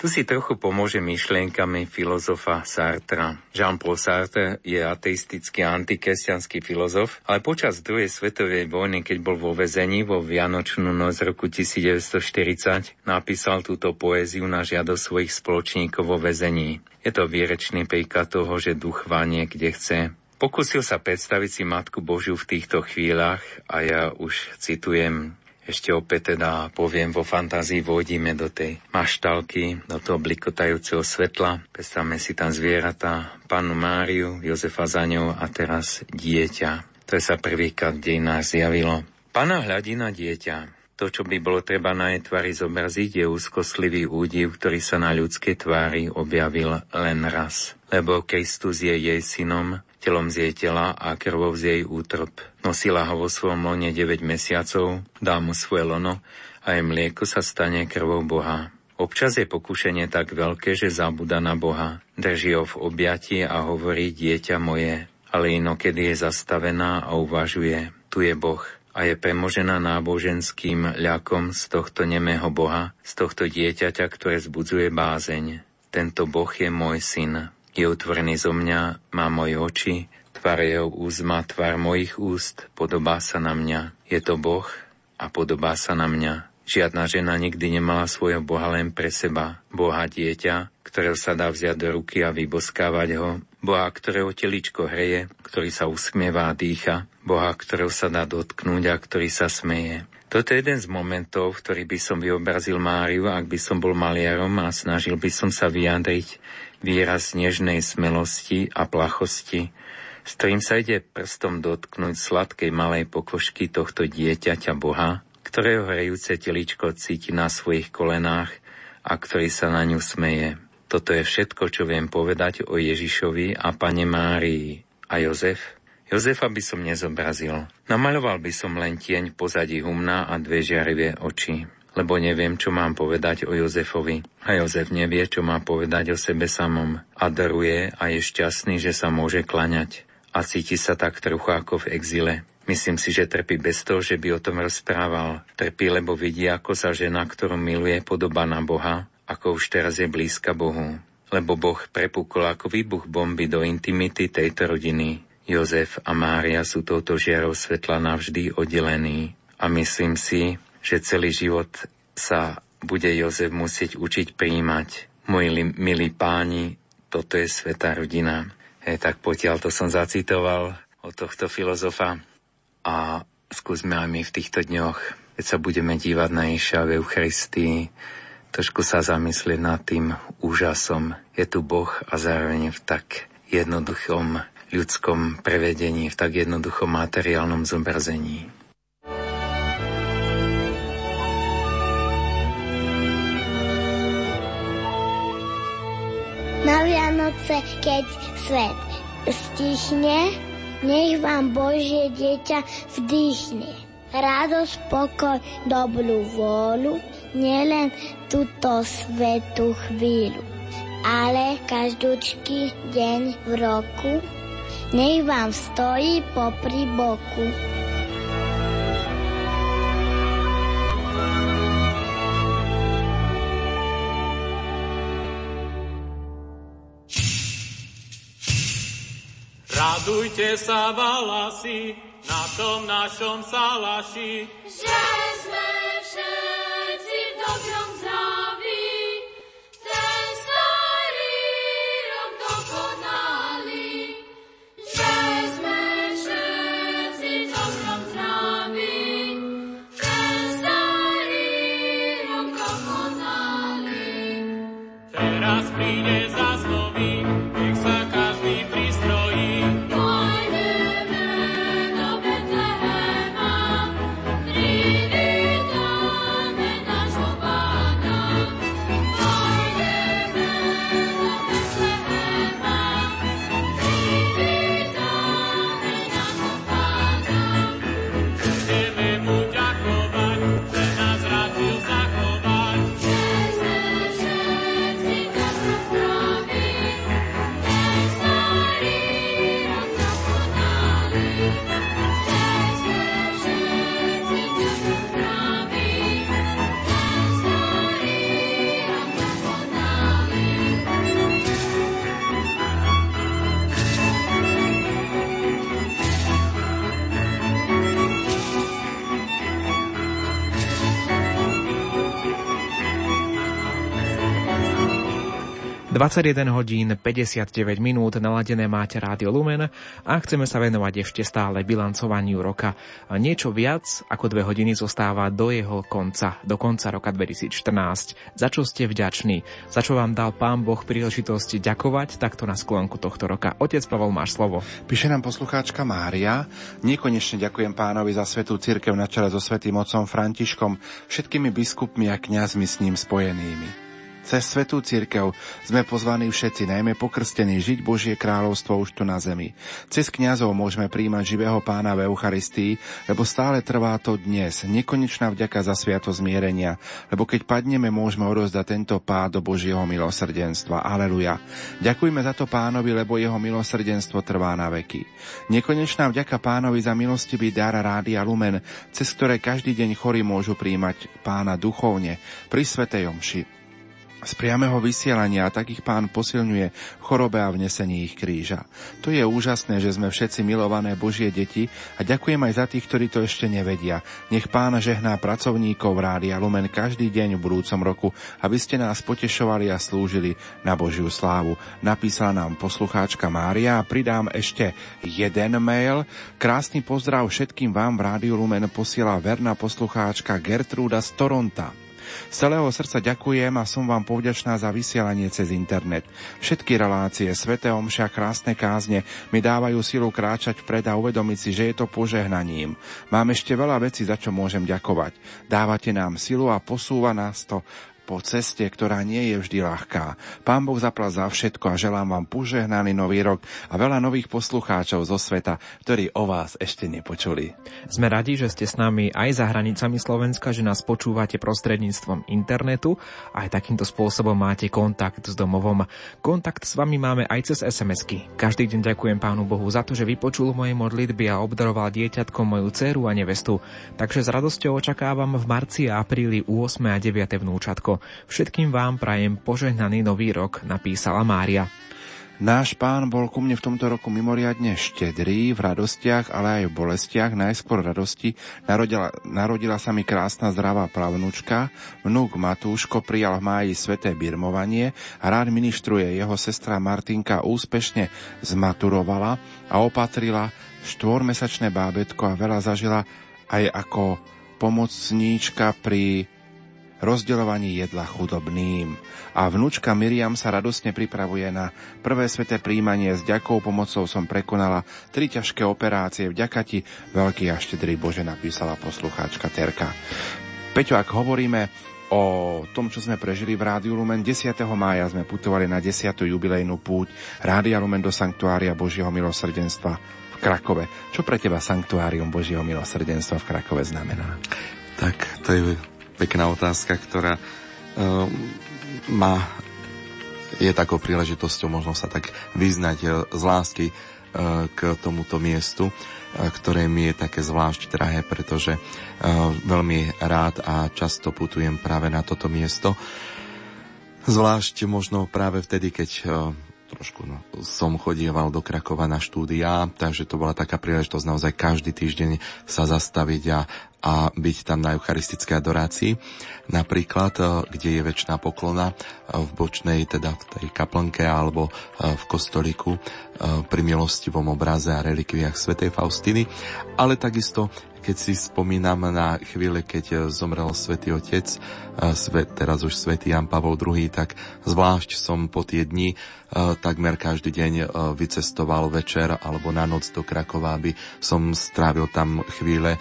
tu si trochu pomôže myšlienkami filozofa Sartra. Jean-Paul Sartre je ateistický antikresťanský filozof, ale počas druhej svetovej vojny, keď bol vo vezení vo Vianočnú noc roku 1940, napísal túto poéziu na žiadosť svojich spoločníkov vo vezení. Je to výrečný príklad toho, že duch vanie kde chce. Pokúsil sa predstaviť si Matku Božiu v týchto chvíľach a ja už citujem ešte opäť teda poviem, vo fantázii vojdíme do tej maštalky, do toho blikotajúceho svetla. Predstavme si tam zvieratá, panu Máriu, Jozefa za ňou a teraz dieťa. To sa prvýkrát v dejinách zjavilo. Pana hľadí na dieťa. To, čo by bolo treba na jej tvári zobraziť, je úzkostlivý údiv, ktorý sa na ľudskej tvári objavil len raz. Lebo Kristus je jej synom, telom z jej tela a krvou z jej útrp. Nosila ho vo svojom lone 9 mesiacov, dá mu svoje lono a jej mlieko sa stane krvou Boha. Občas je pokušenie tak veľké, že zabúda na Boha. Drží ho v objati a hovorí dieťa moje, ale inokedy je zastavená a uvažuje, tu je Boh a je premožená náboženským ľakom z tohto nemého Boha, z tohto dieťaťa, ktoré zbudzuje bázeň. Tento Boh je môj syn, je utvorený zo mňa, má moje oči, tvár jeho úst má tvár mojich úst, podobá sa na mňa. Je to Boh a podobá sa na mňa. Žiadna žena nikdy nemala svojho Boha len pre seba. Boha dieťa, ktorého sa dá vziať do ruky a vyboskávať ho. Boha, ktorého teličko hreje, ktorý sa usmieva a dýcha. Boha, ktorého sa dá dotknúť a ktorý sa smeje. Toto je jeden z momentov, ktorý by som vyobrazil Máriu, ak by som bol maliarom a snažil by som sa vyjadriť výraz nežnej smelosti a plachosti, s ktorým sa ide prstom dotknúť sladkej malej pokožky tohto dieťaťa Boha, ktorého hrejúce teličko cíti na svojich kolenách a ktorý sa na ňu smeje. Toto je všetko, čo viem povedať o Ježišovi a pane Márii. A Jozef? Jozefa by som nezobrazil. Namaľoval by som len tieň pozadí humna a dve žiarivé oči lebo neviem, čo mám povedať o Jozefovi. A Jozef nevie, čo má povedať o sebe samom. A daruje a je šťastný, že sa môže klaňať. A cíti sa tak trochu ako v exile. Myslím si, že trpí bez toho, že by o tom rozprával. Trpí, lebo vidí, ako sa žena, ktorú miluje, podobá na Boha, ako už teraz je blízka Bohu. Lebo Boh prepukol ako výbuch bomby do intimity tejto rodiny. Jozef a Mária sú touto žiarou svetla navždy oddelení. A myslím si, že celý život sa bude Jozef musieť učiť príjmať. Moji milí páni, toto je svetá rodina. E, tak potiaľ to som zacitoval od tohto filozofa a skúsme aj my v týchto dňoch, keď sa budeme dívať na Ježiša v Eucharistii, trošku sa zamyslieť nad tým úžasom. Je tu Boh a zároveň v tak jednoduchom ľudskom prevedení, v tak jednoduchom materiálnom zobrazení. Vianoce, keď svet stichne, nech vám Božie dieťa vdýchne. Radosť, pokoj, dobrú vôľu, nielen túto svetú chvíľu, ale každúčky deň v roku, nech vám stojí popri boku. Radujte sa, valasi, na tom našom salaši, že sme všetci v dobrom 21 hodín 59 minút naladené máte Rádio Lumen a chceme sa venovať ešte stále bilancovaniu roka. Niečo viac ako dve hodiny zostáva do jeho konca, do konca roka 2014. Za čo ste vďační? Za čo vám dal Pán Boh príležitosť ďakovať takto na sklonku tohto roka? Otec Pavol, máš slovo. Píše nám poslucháčka Mária. Nekonečne ďakujem pánovi za svetú cirkev na čele so svetým otcom Františkom, všetkými biskupmi a kňazmi s ním spojenými. Cez svetú církev sme pozvaní všetci, najmä pokrstení, žiť Božie kráľovstvo už tu na zemi. Cez kňazov môžeme príjmať živého pána v Eucharistii, lebo stále trvá to dnes. Nekonečná vďaka za sviato zmierenia, lebo keď padneme, môžeme odozdať tento pád do Božieho milosrdenstva. Aleluja. Ďakujme za to pánovi, lebo jeho milosrdenstvo trvá na veky. Nekonečná vďaka pánovi za milostivý dar Rádia Lumen, cez ktoré každý deň chorí môžu príjmať pána duchovne pri Svetej Omši z priameho vysielania takých pán posilňuje v chorobe a v nesení ich kríža. To je úžasné, že sme všetci milované Božie deti a ďakujem aj za tých, ktorí to ešte nevedia. Nech pán žehná pracovníkov Rádia Lumen každý deň v budúcom roku, aby ste nás potešovali a slúžili na Božiu slávu. Napísala nám poslucháčka Mária a pridám ešte jeden mail. Krásny pozdrav všetkým vám v Rádiu Lumen posiela verná poslucháčka Gertruda z Toronta. Z celého srdca ďakujem a som vám povďačná za vysielanie cez internet. Všetky relácie, sveté omša, krásne kázne mi dávajú silu kráčať vpred a uvedomiť si, že je to požehnaním. Mám ešte veľa vecí, za čo môžem ďakovať. Dávate nám silu a posúva nás to po ceste, ktorá nie je vždy ľahká. Pán Boh zapla za všetko a želám vám požehnaný nový rok a veľa nových poslucháčov zo sveta, ktorí o vás ešte nepočuli. Sme radi, že ste s nami aj za hranicami Slovenska, že nás počúvate prostredníctvom internetu a aj takýmto spôsobom máte kontakt s domovom. Kontakt s vami máme aj cez SMS-ky. Každý deň ďakujem Pánu Bohu za to, že vypočul moje modlitby a obdaroval dieťatko moju dceru a nevestu. Takže s radosťou očakávam v marci a apríli u 8 a 9 vnúčatko. Všetkým vám prajem požehnaný nový rok, napísala Mária. Náš pán bol ku mne v tomto roku mimoriadne štedrý v radostiach, ale aj v bolestiach. Najskôr radosti narodila, narodila sa mi krásna zdravá plavnúčka. Vnúk Matúško prijal v máji sveté birmovanie a rád ministruje. Jeho sestra Martinka úspešne zmaturovala a opatrila štvormesačné bábetko a veľa zažila aj ako pomocníčka pri rozdeľovaní jedla chudobným. A vnúčka Miriam sa radostne pripravuje na prvé sveté príjmanie. S ďakou pomocou som prekonala tri ťažké operácie. Vďaka ti, veľký a štedrý Bože, napísala poslucháčka Terka. Peťo, ak hovoríme o tom, čo sme prežili v Rádiu Lumen. 10. mája sme putovali na 10. jubilejnú púť Rádia Lumen do Sanktuária Božieho milosrdenstva v Krakove. Čo pre teba Sanktuárium Božieho milosrdenstva v Krakove znamená? Tak to je pekná otázka, ktorá um, má, je takou príležitosťou možno sa tak vyznať uh, z lásky uh, k tomuto miestu, uh, ktoré mi je také zvlášť drahé, pretože veľmi rád a často putujem práve na toto miesto. Zvlášť možno práve vtedy, keď trošku no, som chodieval do Krakova na štúdia, takže to bola taká príležitosť naozaj každý týždeň sa zastaviť a, a byť tam na eucharistickej adorácii. Napríklad, e, kde je väčšiná poklona e, v bočnej, teda v tej kaplnke alebo e, v kostoliku pri milostivom obraze a relikviách svätej Faustiny, ale takisto keď si spomínam na chvíle, keď zomrel svätý Otec, teraz už svätý Jan Pavol II, tak zvlášť som po tie dni takmer každý deň vycestoval večer alebo na noc do Krakova, aby som strávil tam chvíle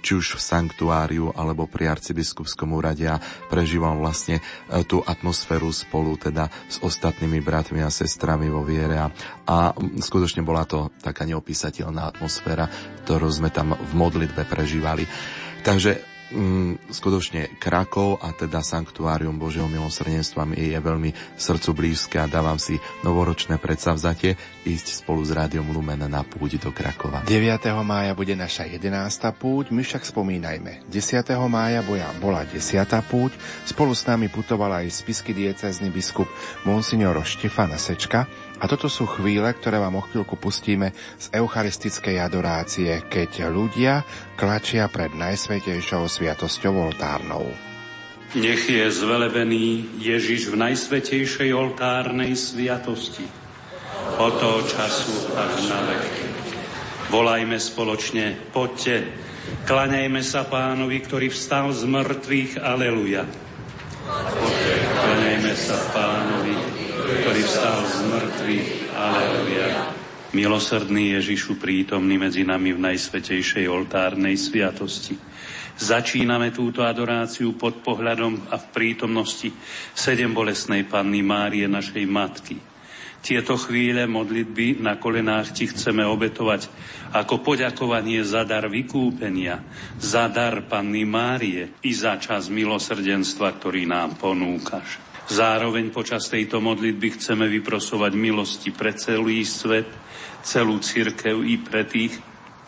či už v sanktuáriu alebo pri arcibiskupskom úrade a prežíval vlastne e, tú atmosféru spolu teda s ostatnými bratmi a sestrami vo viere a, a skutočne bola to taká neopísateľná atmosféra, ktorú sme tam v modlitbe prežívali. Takže mm, skutočne Krakov a teda Sanktuárium Božieho milosrdenstva mi je veľmi srdcu blízke a dávam si novoročné predsavzatie ísť spolu s Rádiom Lumen na púť do Krakova. 9. mája bude naša 11. púť, my však spomínajme. 10. mája boja bola 10. púť, spolu s nami putoval aj spisky diecezny biskup Monsignor Štefana Sečka, a toto sú chvíle, ktoré vám o chvíľku pustíme z eucharistickej adorácie, keď ľudia klačia pred najsvetejšou sviatosťou oltárnou. Nech je zvelebený Ježiš v najsvetejšej oltárnej sviatosti. Od toho času až na veky. Volajme spoločne, poďte, klaňajme sa pánovi, ktorý vstal z mŕtvych, aleluja. Poďte, klaňajme sa pánovi, ktorý vstal z mŕtvych. Aleluja. Milosrdný Ježišu prítomný medzi nami v najsvetejšej oltárnej sviatosti. Začíname túto adoráciu pod pohľadom a v prítomnosti sedem bolesnej Panny Márie, našej Matky. Tieto chvíle modlitby na kolenách ti chceme obetovať ako poďakovanie za dar vykúpenia, za dar Panny Márie i za čas milosrdenstva, ktorý nám ponúkaš. Zároveň počas tejto modlitby chceme vyprosovať milosti pre celý svet, celú církev i pre tých,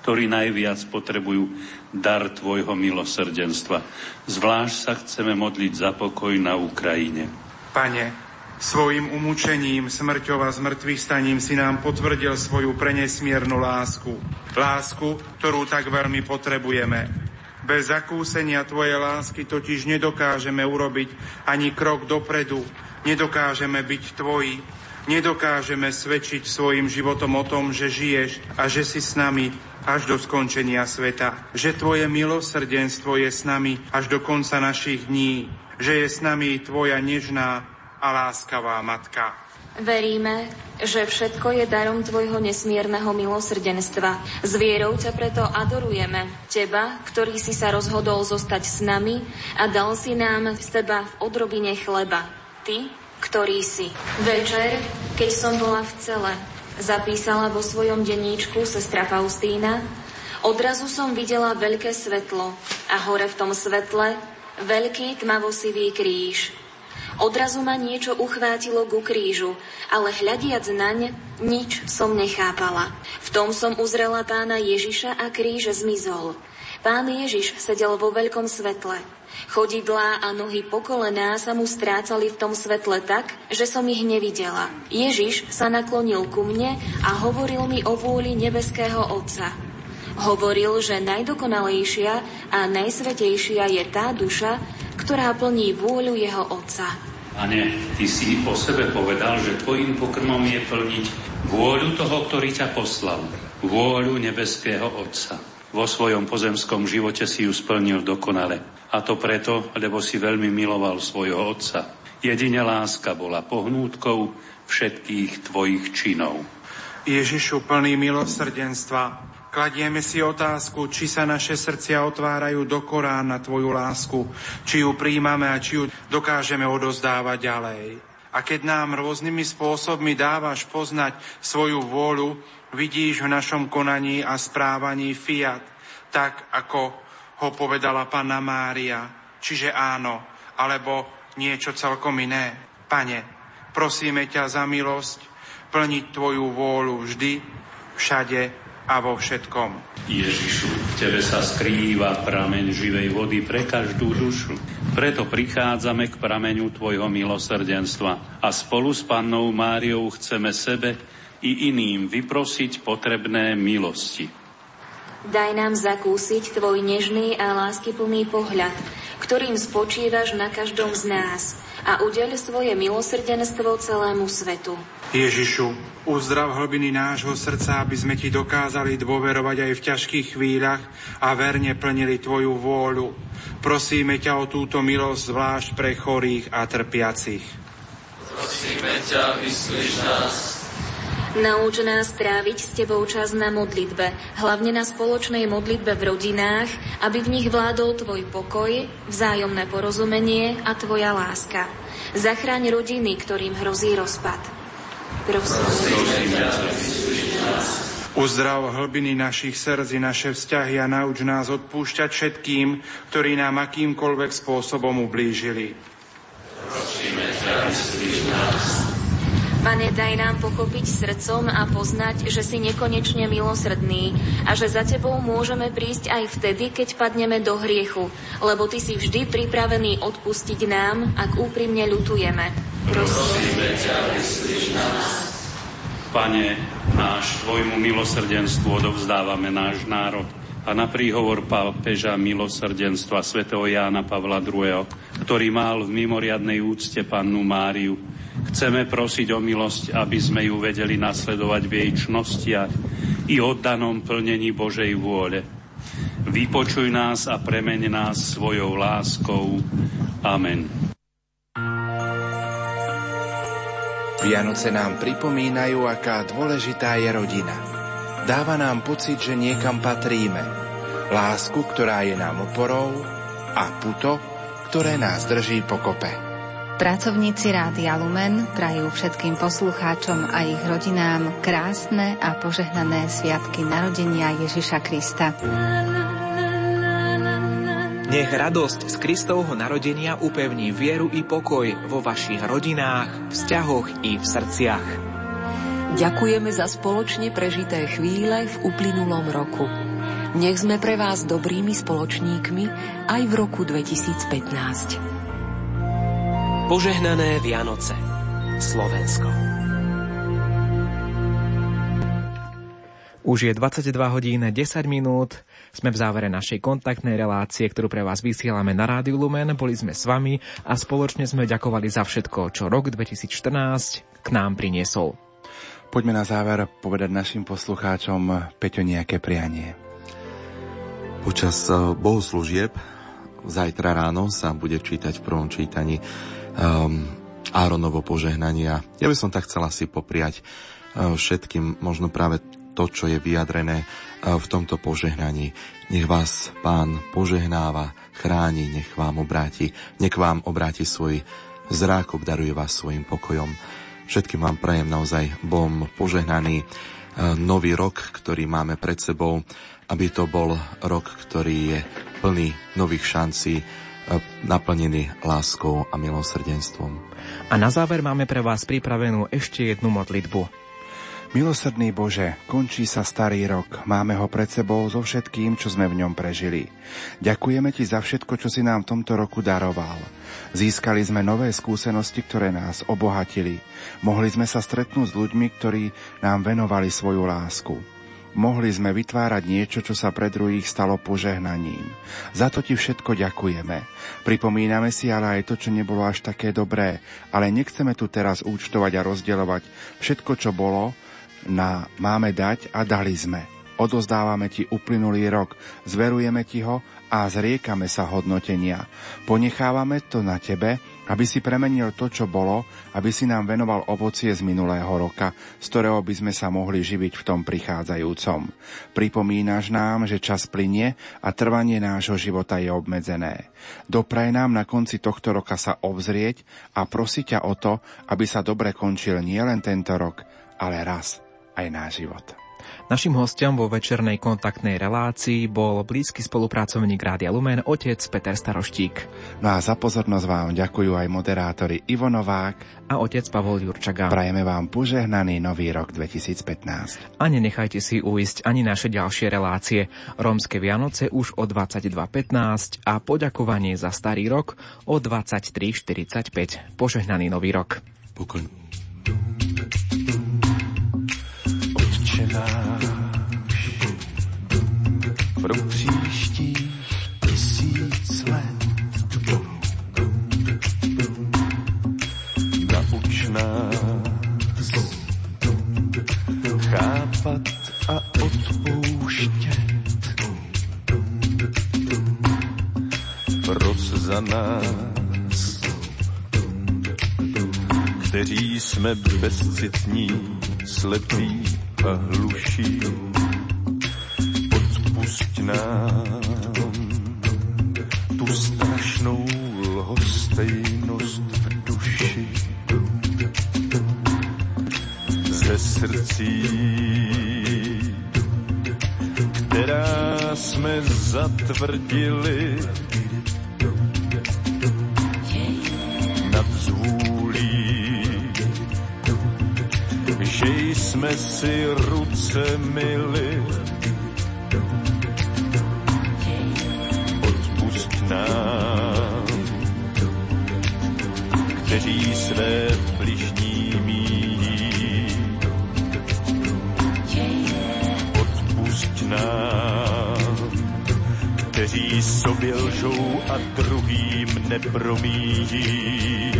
ktorí najviac potrebujú dar Tvojho milosrdenstva. Zvlášť sa chceme modliť za pokoj na Ukrajine. Pane, svojim umúčením, smrťou a zmrtvých staním si nám potvrdil svoju prenesmiernu lásku. Lásku, ktorú tak veľmi potrebujeme. Bez zakúsenia Tvojej lásky totiž nedokážeme urobiť ani krok dopredu, nedokážeme byť Tvoji, nedokážeme svedčiť svojim životom o tom, že žiješ a že si s nami až do skončenia sveta, že Tvoje milosrdenstvo je s nami až do konca našich dní, že je s nami Tvoja nežná a láskavá Matka. Veríme, že všetko je darom Tvojho nesmierneho milosrdenstva. S vierou ťa preto adorujeme. Teba, ktorý si sa rozhodol zostať s nami a dal si nám z Teba v odrobine chleba. Ty, ktorý si. Večer, keď som bola v cele, zapísala vo svojom denníčku sestra Faustína, odrazu som videla veľké svetlo a hore v tom svetle veľký tmavosivý kríž. Odrazu ma niečo uchvátilo ku krížu, ale hľadiac naň, nič som nechápala. V tom som uzrela pána Ježiša a kríž zmizol. Pán Ježiš sedel vo veľkom svetle. Chodidlá a nohy pokolená sa mu strácali v tom svetle tak, že som ich nevidela. Ježiš sa naklonil ku mne a hovoril mi o vôli nebeského Otca. Hovoril, že najdokonalejšia a najsvetejšia je tá duša, ktorá plní vôľu jeho Otca. Pane, Ty si o sebe povedal, že Tvojim pokrmom je plniť vôľu toho, ktorý ťa poslal. Vôľu nebeského Otca. Vo svojom pozemskom živote si ju splnil dokonale. A to preto, lebo si veľmi miloval svojho Otca. Jedine láska bola pohnútkou všetkých Tvojich činov. Ježišu plný milosrdenstva, Kladieme si otázku, či sa naše srdcia otvárajú do Korán na Tvoju lásku, či ju príjmame a či ju dokážeme odozdávať ďalej. A keď nám rôznymi spôsobmi dávaš poznať svoju vôľu, vidíš v našom konaní a správaní fiat, tak ako ho povedala Panna Mária, čiže áno, alebo niečo celkom iné. Pane, prosíme ťa za milosť plniť Tvoju vôľu vždy, všade a vo všetkom. Ježišu, v Tebe sa skrýva prameň živej vody pre každú dušu. Preto prichádzame k prameňu Tvojho milosrdenstva a spolu s Pannou Máriou chceme sebe i iným vyprosiť potrebné milosti. Daj nám zakúsiť Tvoj nežný a láskyplný pohľad, ktorým spočívaš na každom z nás a udeľ svoje milosrdenstvo celému svetu. Ježišu, uzdrav hlbiny nášho srdca, aby sme Ti dokázali dôverovať aj v ťažkých chvíľach a verne plnili Tvoju vôľu. Prosíme ťa o túto milosť zvlášť pre chorých a trpiacich. Prosíme ťa, vyslíš nás. Nauč nás tráviť s Tebou čas na modlitbe, hlavne na spoločnej modlitbe v rodinách, aby v nich vládol Tvoj pokoj, vzájomné porozumenie a Tvoja láska. Zachráň rodiny, ktorým hrozí rozpad. Prosím. Uzdrav hlbiny našich srdc i naše vzťahy a nauč nás odpúšťať všetkým, ktorí nám akýmkoľvek spôsobom ublížili. Prosíme ťa, vyslíš nás. Pane, daj nám pochopiť srdcom a poznať, že si nekonečne milosrdný a že za Tebou môžeme prísť aj vtedy, keď padneme do hriechu, lebo Ty si vždy pripravený odpustiť nám, ak úprimne ľutujeme. Prosíme ťa, vyslíš nás. Pane, náš Tvojmu milosrdenstvu odovzdávame náš národ a na príhovor pápeža milosrdenstva svätého Jána Pavla II., ktorý mal v mimoriadnej úcte pannu Máriu, chceme prosiť o milosť, aby sme ju vedeli nasledovať v jej čnostiach i oddanom plnení Božej vôle. Vypočuj nás a premeň nás svojou láskou. Amen. Vianoce nám pripomínajú, aká dôležitá je rodina. Dáva nám pocit, že niekam patríme. Lásku, ktorá je nám oporou a puto, ktoré nás drží pokope. Pracovníci Rádia Lumen prajú všetkým poslucháčom a ich rodinám krásne a požehnané sviatky narodenia Ježiša Krista. Nech radosť z Kristovho narodenia upevní vieru i pokoj vo vašich rodinách, vzťahoch i v srdciach. Ďakujeme za spoločne prežité chvíle v uplynulom roku. Nech sme pre vás dobrými spoločníkmi aj v roku 2015. Požehnané Vianoce. Slovensko. Už je 22 hodín 10 minút. Sme v závere našej kontaktnej relácie, ktorú pre vás vysielame na Rádiu Lumen. Boli sme s vami a spoločne sme ďakovali za všetko, čo rok 2014 k nám priniesol. Poďme na záver povedať našim poslucháčom Peťo nejaké prianie. Počas eh, bohoslúžieb zajtra ráno sa bude čítať v prvom čítaní um, Áronovo požehnania. Ja by som tak chcela si popriať e, všetkým možno práve to, čo je vyjadrené e, v tomto požehnaní. Nech vás Pán požehnáva, chráni, nech vám obráti, nech vám obráti svoj zrák, obdaruje vás svojim pokojom. Všetkým vám prajem naozaj bom požehnaný nový rok, ktorý máme pred sebou, aby to bol rok, ktorý je plný nových šancí, naplnený láskou a milosrdenstvom. A na záver máme pre vás pripravenú ešte jednu modlitbu. Milosrdný Bože, končí sa starý rok, máme ho pred sebou so všetkým, čo sme v ňom prežili. Ďakujeme Ti za všetko, čo si nám v tomto roku daroval. Získali sme nové skúsenosti, ktoré nás obohatili. Mohli sme sa stretnúť s ľuďmi, ktorí nám venovali svoju lásku. Mohli sme vytvárať niečo, čo sa pre druhých stalo požehnaním. Za to ti všetko ďakujeme. Pripomíname si ale aj to, čo nebolo až také dobré, ale nechceme tu teraz účtovať a rozdeľovať všetko, čo bolo, na máme dať a dali sme. Odozdávame ti uplynulý rok, zverujeme ti ho a zriekame sa hodnotenia. Ponechávame to na tebe, aby si premenil to, čo bolo, aby si nám venoval ovocie z minulého roka, z ktorého by sme sa mohli živiť v tom prichádzajúcom. Pripomínaš nám, že čas plinie a trvanie nášho života je obmedzené. Dopraj nám na konci tohto roka sa obzrieť a prosiť ťa o to, aby sa dobre končil nielen tento rok, ale raz aj náš život. Našim hostom vo večernej kontaktnej relácii bol blízky spolupracovník Rádia Lumen, otec Peter Staroštík. No a za pozornosť vám ďakujú aj moderátori Ivo Novák a otec Pavol Jurčaga. Prajeme vám požehnaný nový rok 2015. A nenechajte si uísť ani naše ďalšie relácie. Rómske Vianoce už o 22.15 a poďakovanie za starý rok o 23.45. Požehnaný nový rok. Pokoj. Náš, pro příští tisíc let. Nauč nás chápat a odpouštět. Pros za nás, kteří jsme bezcitní, slepí a hluší. Odpusť nám tu strašnou lhostejnost v duši. Ze srdcí, která jsme zatvrdili jsme si ruce myli. Odpust nám, kteří své bližní míjí. Odpust nám, kteří sobě lžou a druhým nepromíjí.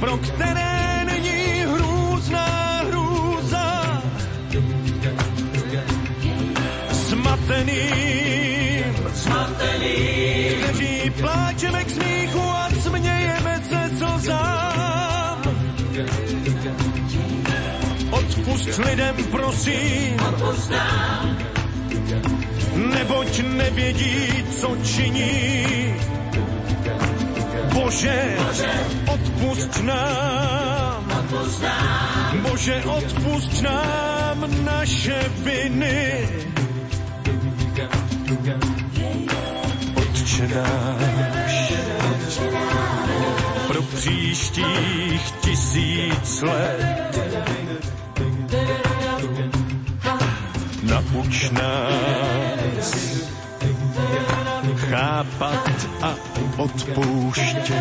Pro které není hrůzná hrůza. Smateným, smateným, kteří pláčeme k smíchu a smějeme se slzám. Odpust lidem, prosím, odpust nám. neboť nevědí, co činí. Bože, odpust nám, Bože, odpust nám naše viny. Otče náš, pro příštích tisíc let nauč nás chápat odpouštět.